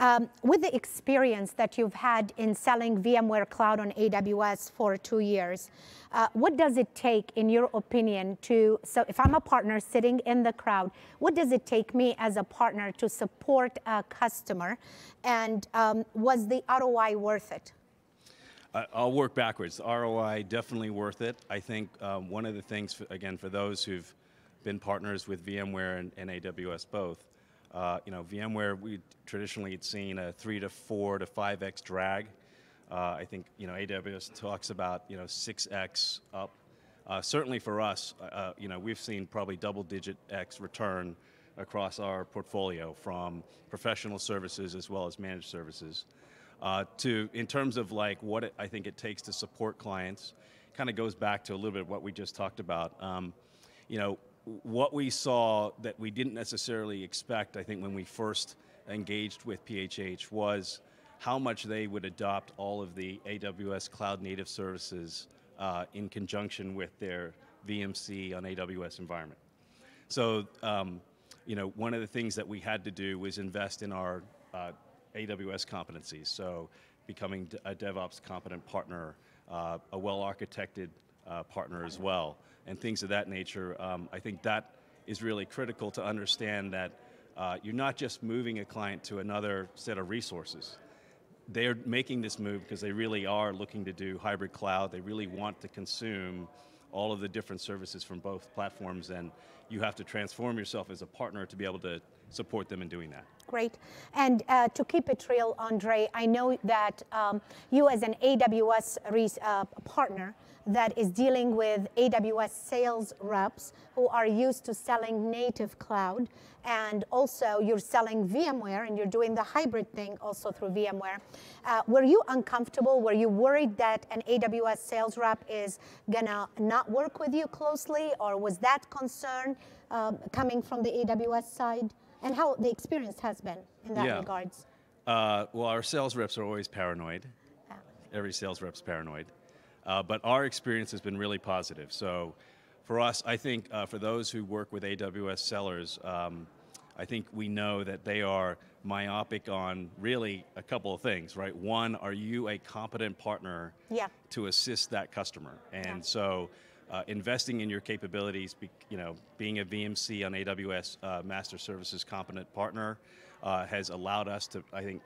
Um, with the experience that you've had in selling VMware Cloud on AWS for two years, uh, what does it take, in your opinion, to, so if I'm a partner sitting in the crowd, what does it take me as a partner to support a customer? And um, was the ROI worth it? I'll work backwards. ROI definitely worth it. I think um, one of the things, again, for those who've been partners with VMware and, and AWS both, uh, you know, VMware we traditionally had seen a three to four to five x drag. Uh, I think you know AWS talks about you know six x up. Uh, certainly for us, uh, you know, we've seen probably double-digit x return across our portfolio from professional services as well as managed services uh, to in terms of like what it, I think it takes to support clients, kind of goes back to a little bit of what we just talked about. Um, you know, what we saw that we didn't necessarily expect, I think, when we first engaged with PHH was how much they would adopt all of the AWS cloud native services uh, in conjunction with their VMC on AWS environment. So, um, you know, one of the things that we had to do was invest in our uh, AWS competencies. So, becoming a DevOps competent partner, uh, a well architected uh, partner as well, and things of that nature. Um, I think that is really critical to understand that uh, you're not just moving a client to another set of resources they're making this move because they really are looking to do hybrid cloud. They really want to consume all of the different services from both platforms, and you have to transform yourself as a partner to be able to support them in doing that. Great. And uh, to keep it real, Andre, I know that um, you, as an AWS uh, partner that is dealing with AWS sales reps who are used to selling native cloud, and also you're selling VMware and you're doing the hybrid thing also through VMware. Uh, were you uncomfortable? Were you worried that an AWS sales rep is gonna not work with you closely, or was that concern um, coming from the AWS side? And how the experience has been in that Yeah. regards. Uh, well, our sales reps are always paranoid. Yeah. Every sales rep's paranoid. Uh, but our experience has been really positive. So for us, I think uh, for those who work with AWS sellers, um, I think we know that they are myopic on really a couple of things, right? One, are you a competent partner Yeah. to assist that customer? And Yeah. so uh, investing in your capabilities, be, you know, being a VMC on AWS uh, Master Services competent partner uh, has allowed us to, I think,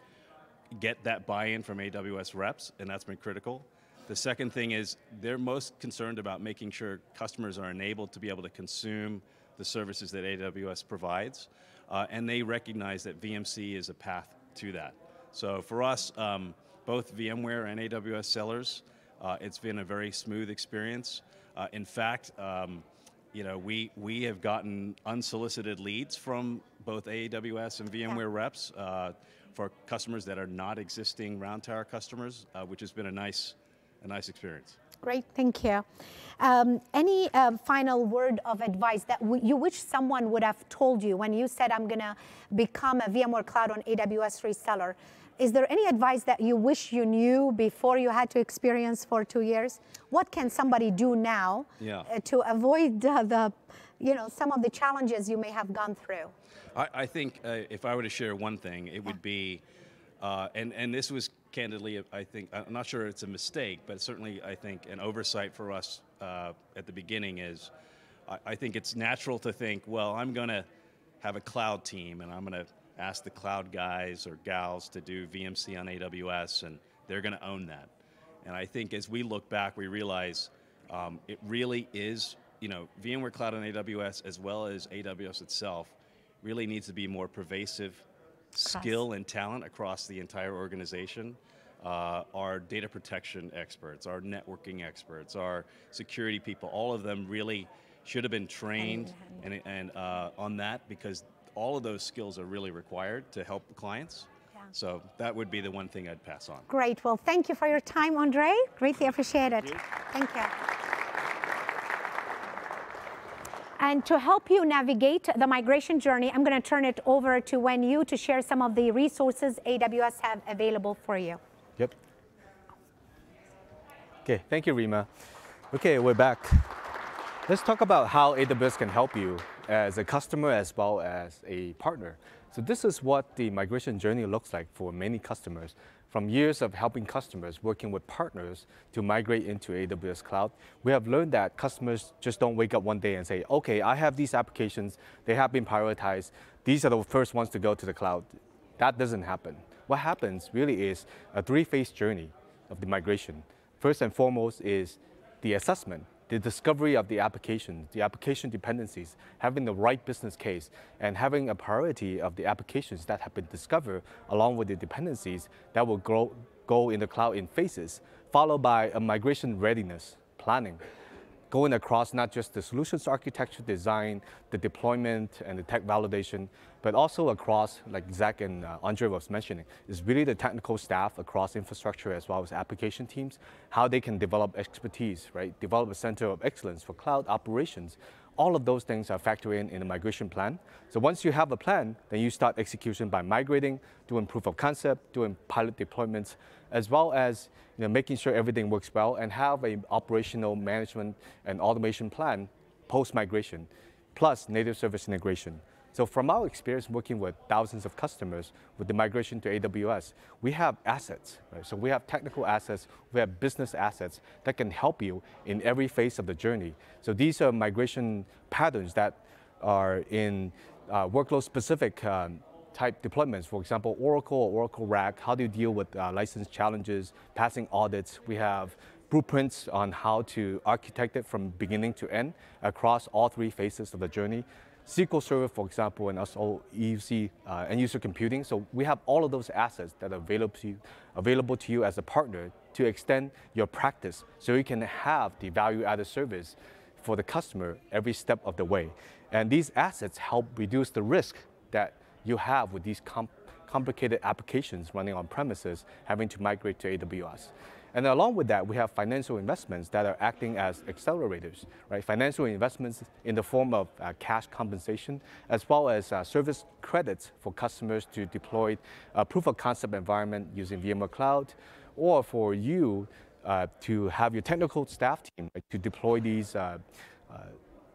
get that buy-in from AWS reps, and that's been critical. The second thing is they're most concerned about making sure customers are enabled to be able to consume the services that AWS provides, uh, and they recognize that VMC is a path to that. So for us, um, both VMware and AWS sellers, uh, it's been a very smooth experience. Uh, in fact, um, you know, we, we have gotten unsolicited leads from both AWS and VMware reps uh, for customers that are not existing Round Tower customers, uh, which has been a nice, a nice experience. Great, thank you. Um, any uh, final word of advice that w- you wish someone would have told you when you said, I'm going to become a VMware Cloud on AWS reseller? Is there any advice that you wish you knew before you had to experience for two years? What can somebody do now Yeah. uh, to avoid uh, the, you know, some of the challenges you may have gone through? I, I think uh, if I were to share one thing, it would be, uh, and, and this was candidly, I think, I'm not sure it's a mistake, but certainly I think an oversight for us uh, at the beginning is, I, I think it's natural to think, well, I'm going to have a cloud team and I'm going to ask the cloud guys or gals to do VMC on AWS and they're going to own that. And I think as we look back, we realize um, it really is, you know, VMware Cloud on AWS as well as AWS itself really needs to be more pervasive skill and talent across the entire organization. Uh, our data protection experts, our networking experts, our security people, all of them really should have been trained and, and uh, on that because all of those skills are really required to help the clients. Yeah. So that would be the one thing I'd pass on. Great. Well, thank you for your time, Andre. Greatly appreciate it. Thank you. And to help you navigate the migration journey, I'm going to turn it over to Wen Yu to share some of the resources AWS have available for you. Yep. Okay, thank you, Rima. Okay, we're back. Let's talk about how AWS can help you as a customer as well as a partner. So this is what the migration journey looks like for many customers. From years of helping customers working with partners to migrate into AWS Cloud, we have learned that customers just don't wake up one day and say, okay, I have these applications, they have been prioritized, these are the first ones to go to the cloud. That doesn't happen. What happens really is a three-phase journey of the migration. First and foremost is the assessment the discovery of the application, the application dependencies, having the right business case, and having a priority of the applications that have been discovered along with the dependencies that will grow, go in the cloud in phases, followed by a migration readiness planning going across not just the solutions architecture design, the deployment and the tech validation, but also across, like Zach and uh, Andre was mentioning, is really the technical staff across infrastructure as well as application teams, how they can develop expertise, right? Develop a center of excellence for cloud operations. All of those things are factored in in the migration plan. So once you have a plan, then you start execution by migrating, doing proof of concept, doing pilot deployments, as well as you know, making sure everything works well and have a operational management and automation plan post-migration, plus native service integration. So from our experience working with thousands of customers with the migration to AWS, we have assets. Right? So we have technical assets, we have business assets that can help you in every phase of the journey. So these are migration patterns that are in uh, workload-specific um, type deployments. For example, Oracle or Oracle RAC, how do you deal with uh, license challenges, passing audits? We have blueprints on how to architect it from beginning to end across all three phases of the journey. SQL Server, for example, and also EUC uh, and user computing. So we have all of those assets that are available to you, available to you as a partner to extend your practice so you can have the value-added service for the customer every step of the way. And these assets help reduce the risk that you have with these com complicated applications running on premises having to migrate to AWS. And along with that, we have financial investments that are acting as accelerators, right? Financial investments in the form of uh, cash compensation, as well as uh, service credits for customers to deploy a proof of concept environment using VMware Cloud, or for you uh, to have your technical staff team right, to deploy these uh, uh,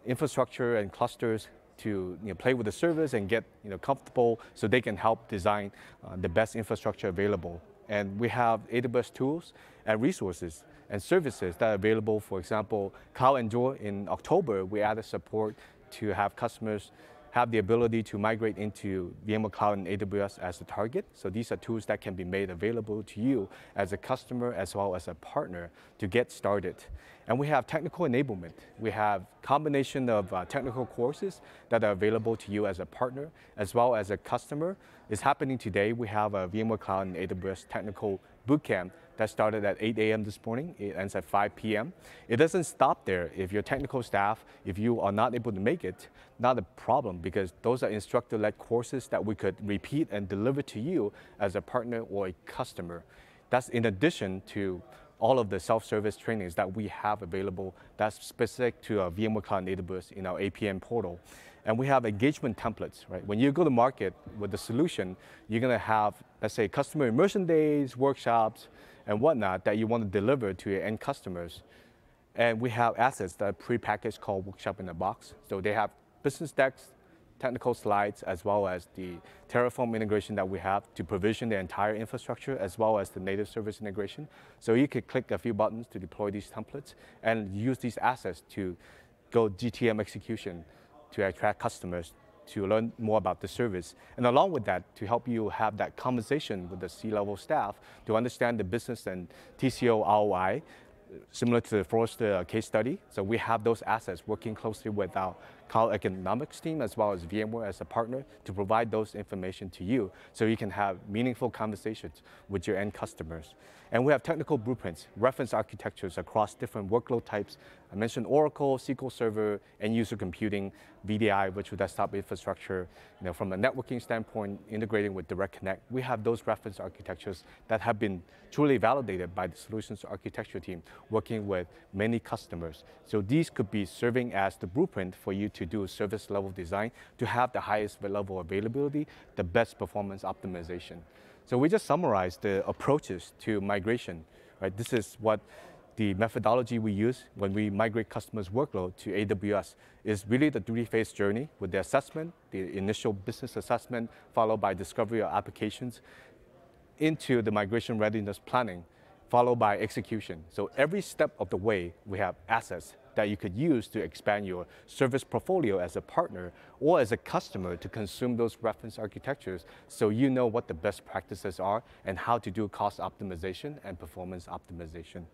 infrastructure and clusters to you know, play with the service and get you know, comfortable so they can help design uh, the best infrastructure available. And we have AWS tools and resources and services that are available. For example, Cloud Endure in October, we added support to have customers have the ability to migrate into VMware Cloud and AWS as a target. So these are tools that can be made available to you as a customer as well as a partner to get started. And we have technical enablement. We have combination of uh, technical courses that are available to you as a partner as well as a customer. It's happening today. We have a VMware Cloud and AWS technical bootcamp that started at 8 a.m. this morning. It ends at 5 p.m. It doesn't stop there. If your technical staff, if you are not able to make it, not a problem because those are instructor-led courses that we could repeat and deliver to you as a partner or a customer. That's in addition to all of the self-service trainings that we have available that's specific to our VMware Cloud and AWS in our APN portal. And we have engagement templates, right? When you go to market with the solution, you're gonna have, let's say, customer immersion days, workshops, and whatnot that you want to deliver to your end customers. And we have assets that are pre-packaged called Workshop in a Box. So they have business decks, technical slides, as well as the Terraform integration that we have to provision the entire infrastructure, as well as the native service integration. So you could click a few buttons to deploy these templates and use these assets to go GTM execution to attract customers to learn more about the service. And along with that, to help you have that conversation with the C-level staff to understand the business and TCO ROI, similar to the Forrester case study. So we have those assets working closely with our cloud economics team as well as VMware as a partner to provide those information to you so you can have meaningful conversations with your end customers. And we have technical blueprints, reference architectures across different workload types. I mentioned Oracle, SQL Server, and user computing, VDI, virtual desktop infrastructure. You know, from a networking standpoint, integrating with Direct Connect, we have those reference architectures that have been truly validated by the solutions architecture team, working with many customers. So these could be serving as the blueprint for you to to do service level design to have the highest level availability, the best performance optimization. So we just summarized the approaches to migration, right? This is what the methodology we use when we migrate customers' workload to AWS is really the three-phase journey with the assessment, the initial business assessment, followed by discovery of applications, into the migration readiness planning, followed by execution. So every step of the way, we have assets that you could use to expand your service portfolio as a partner or as a customer to consume those reference architectures so you know what the best practices are and how to do cost optimization and performance optimization.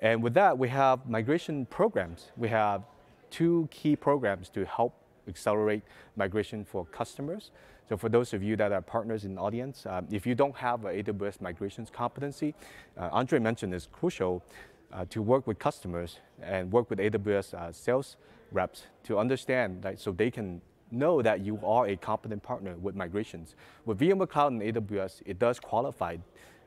And with that, we have migration programs. We have two key programs to help accelerate migration for customers. So for those of you that are partners in the audience, uh, if you don't have an AWS migrations competency, uh, Andre mentioned it's crucial uh, to work with customers and work with AWS uh, sales reps to understand that so they can know that you are a competent partner with migrations. With VMware Cloud and AWS, it does qualify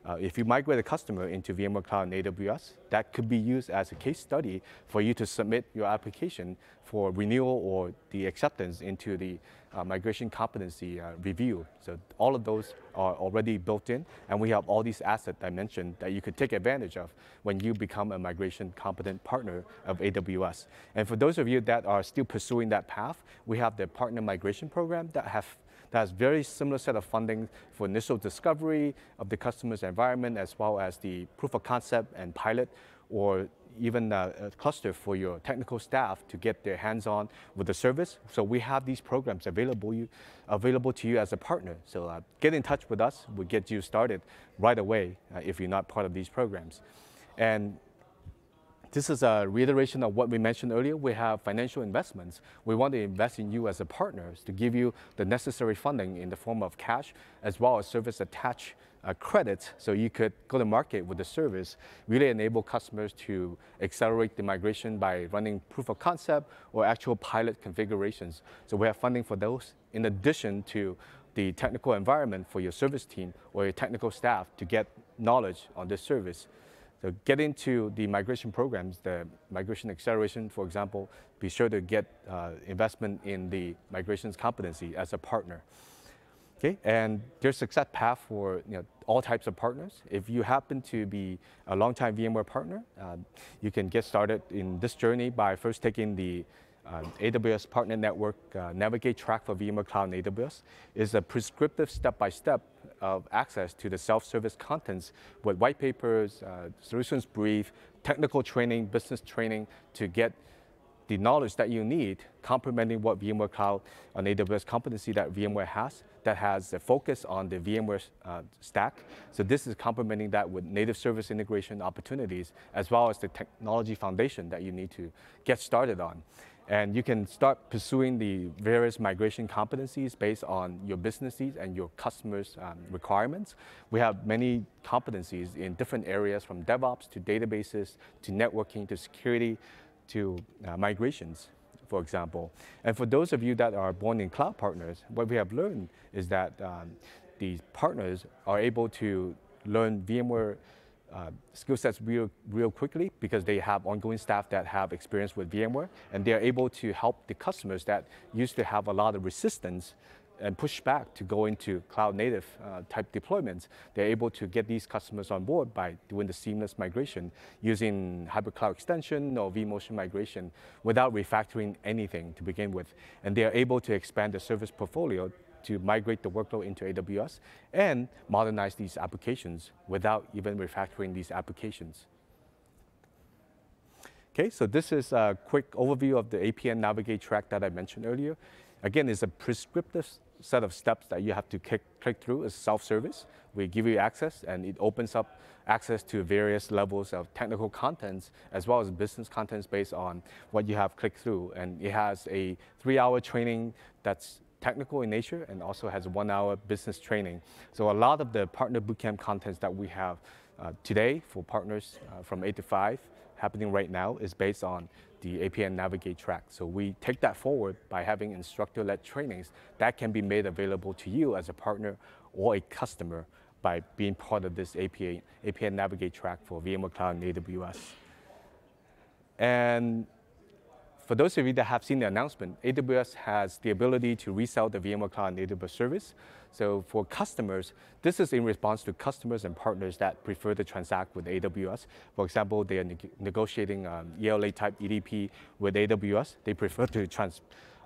uh, if you migrate a customer into VMware Cloud and AWS, that could be used as a case study for you to submit your application for renewal or the acceptance into the uh, migration competency uh, review. So all of those are already built in, and we have all these assets I mentioned that you could take advantage of when you become a migration competent partner of AWS. And for those of you that are still pursuing that path, we have the partner migration program that have that has very similar set of funding for initial discovery of the customer's environment as well as the proof of concept and pilot or even a, a, cluster for your technical staff to get their hands on with the service. So we have these programs available, you, available to you as a partner. So uh, get in touch with us. We'll get you started right away uh, if you're not part of these programs. And this is a reiteration of what we mentioned earlier. We have financial investments. We want to invest in you as a partners to give you the necessary funding in the form of cash as well as service attached uh, credits so you could go to market with the service, really enable customers to accelerate the migration by running proof of concept or actual pilot configurations. So we have funding for those in addition to the technical environment for your service team or your technical staff to get knowledge on this service. So get into the migration programs, the migration acceleration, for example, be sure to get uh, investment in the migrations competency as a partner. Okay, and there's a success path for you know, all types of partners. If you happen to be a long-time VMware partner, uh, you can get started in this journey by first taking the uh, AWS Partner Network uh, Navigate track for VMware Cloud and AWS. is a prescriptive step-by-step of access to the self-service contents with white papers, uh, solutions brief, technical training, business training to get the knowledge that you need, complementing what VMware Cloud on AWS competency that VMware has, that has a focus on the VMware uh, stack. So this is complementing that with native service integration opportunities, as well as the technology foundation that you need to get started on. And you can start pursuing the various migration competencies based on your business needs and your customers' um, requirements. We have many competencies in different areas from DevOps to databases to networking to security to uh, migrations, for example. And for those of you that are born in cloud partners, what we have learned is that um, these partners are able to learn VMware uh, skill sets real, real quickly because they have ongoing staff that have experience with VMware and they're able to help the customers that used to have a lot of resistance and push back to go into cloud native uh, type deployments. They're able to get these customers on board by doing the seamless migration using hybrid cloud extension or vMotion migration without refactoring anything to begin with. And they're able to expand the service portfolio to migrate the workload into AWS and modernize these applications without even refactoring these applications. Okay, so this is a quick overview of the APN Navigate track that I mentioned earlier. Again, it's a prescriptive set of steps that you have to click, click through is self-service. We give you access and it opens up access to various levels of technical contents as well as business contents based on what you have clicked through. And it has a three hour training that's technical in nature and also has one hour business training. So a lot of the partner bootcamp contents that we have uh, today for partners uh, from 8 to 5 happening right now is based on the APN Navigate track. So we take that forward by having instructor-led trainings that can be made available to you as a partner or a customer by being part of this APN, APN Navigate track for VMware Cloud and AWS. And for those of you that have seen the announcement, AWS has the ability to resell the VMware Cloud and AWS service. So for customers, this is in response to customers and partners that prefer to transact with AWS. For example, they are neg negotiating um, ELA type EDP with AWS. They prefer to trans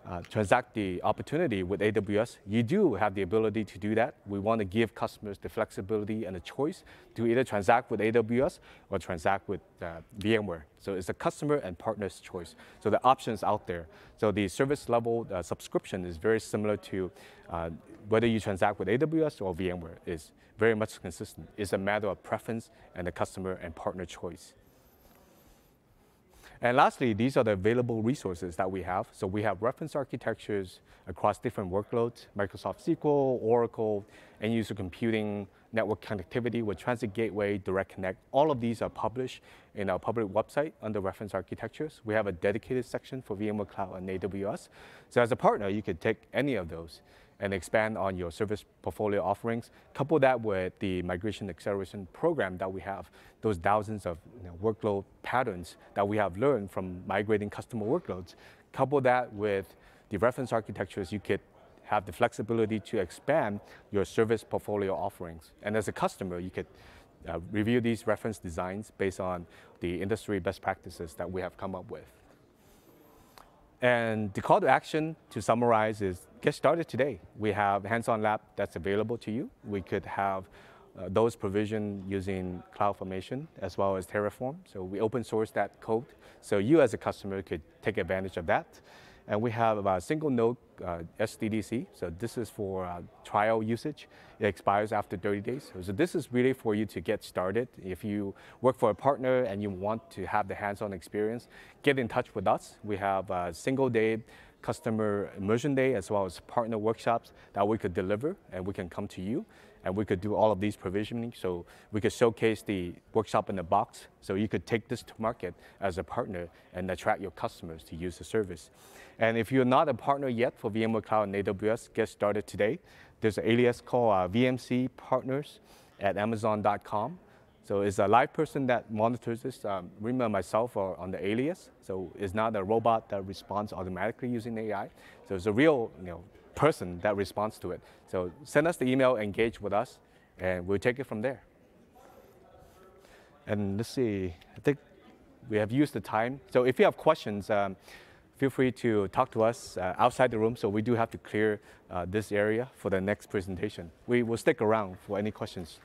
uh, transact the opportunity with AWS, you do have the ability to do that. We want to give customers the flexibility and the choice to either transact with AWS or transact with uh, VMware. So it's a customer and partner's choice. So the options out there. So the service level uh, subscription is very similar to uh, whether you transact with AWS or VMware is very much consistent. It's a matter of preference and the customer and partner choice. And lastly, these are the available resources that we have. So we have reference architectures across different workloads, Microsoft SQL, Oracle, end user computing, network connectivity with Transit Gateway, Direct Connect. All of these are published in our public website under reference architectures. We have a dedicated section for VMware Cloud on AWS. So as a partner, you could take any of those and expand on your service portfolio offerings. Couple that with the migration acceleration program that we have, those thousands of you know, workload patterns that we have learned from migrating customer workloads. Couple that with the reference architectures, you could have the flexibility to expand your service portfolio offerings. And as a customer, you could uh, review these reference designs based on the industry best practices that we have come up with. And the call to action to summarize is get started today. We have hands-on lab that's available to you. We could have uh, those provisioned using CloudFormation as well as Terraform. So we open source that code. So you as a customer could take advantage of that. And we have a single node uh, SDDC. So this is for uh, trial usage. It expires after 30 days. So this is really for you to get started. If you work for a partner and you want to have the hands-on experience, get in touch with us. We have a single day customer immersion day as well as partner workshops that we could deliver and we can come to you and we could do all of these provisioning. So we could showcase the workshop in the box so you could take this to market as a partner and attract your customers to use the service. And if you're not a partner yet for VMware Cloud on AWS, get started today. There's an alias called uh, VMC Partners at Amazon.com. So it's a live person that monitors this. Um, Rima myself are on the alias. So it's not a robot that responds automatically using AI. So it's a real you know, person that responds to it. So send us the email, engage with us, and we'll take it from there. And let's see, I think we have used the time. So if you have questions, um, feel free to talk to us uh, outside the room. So we do have to clear uh, this area for the next presentation. We will stick around for any questions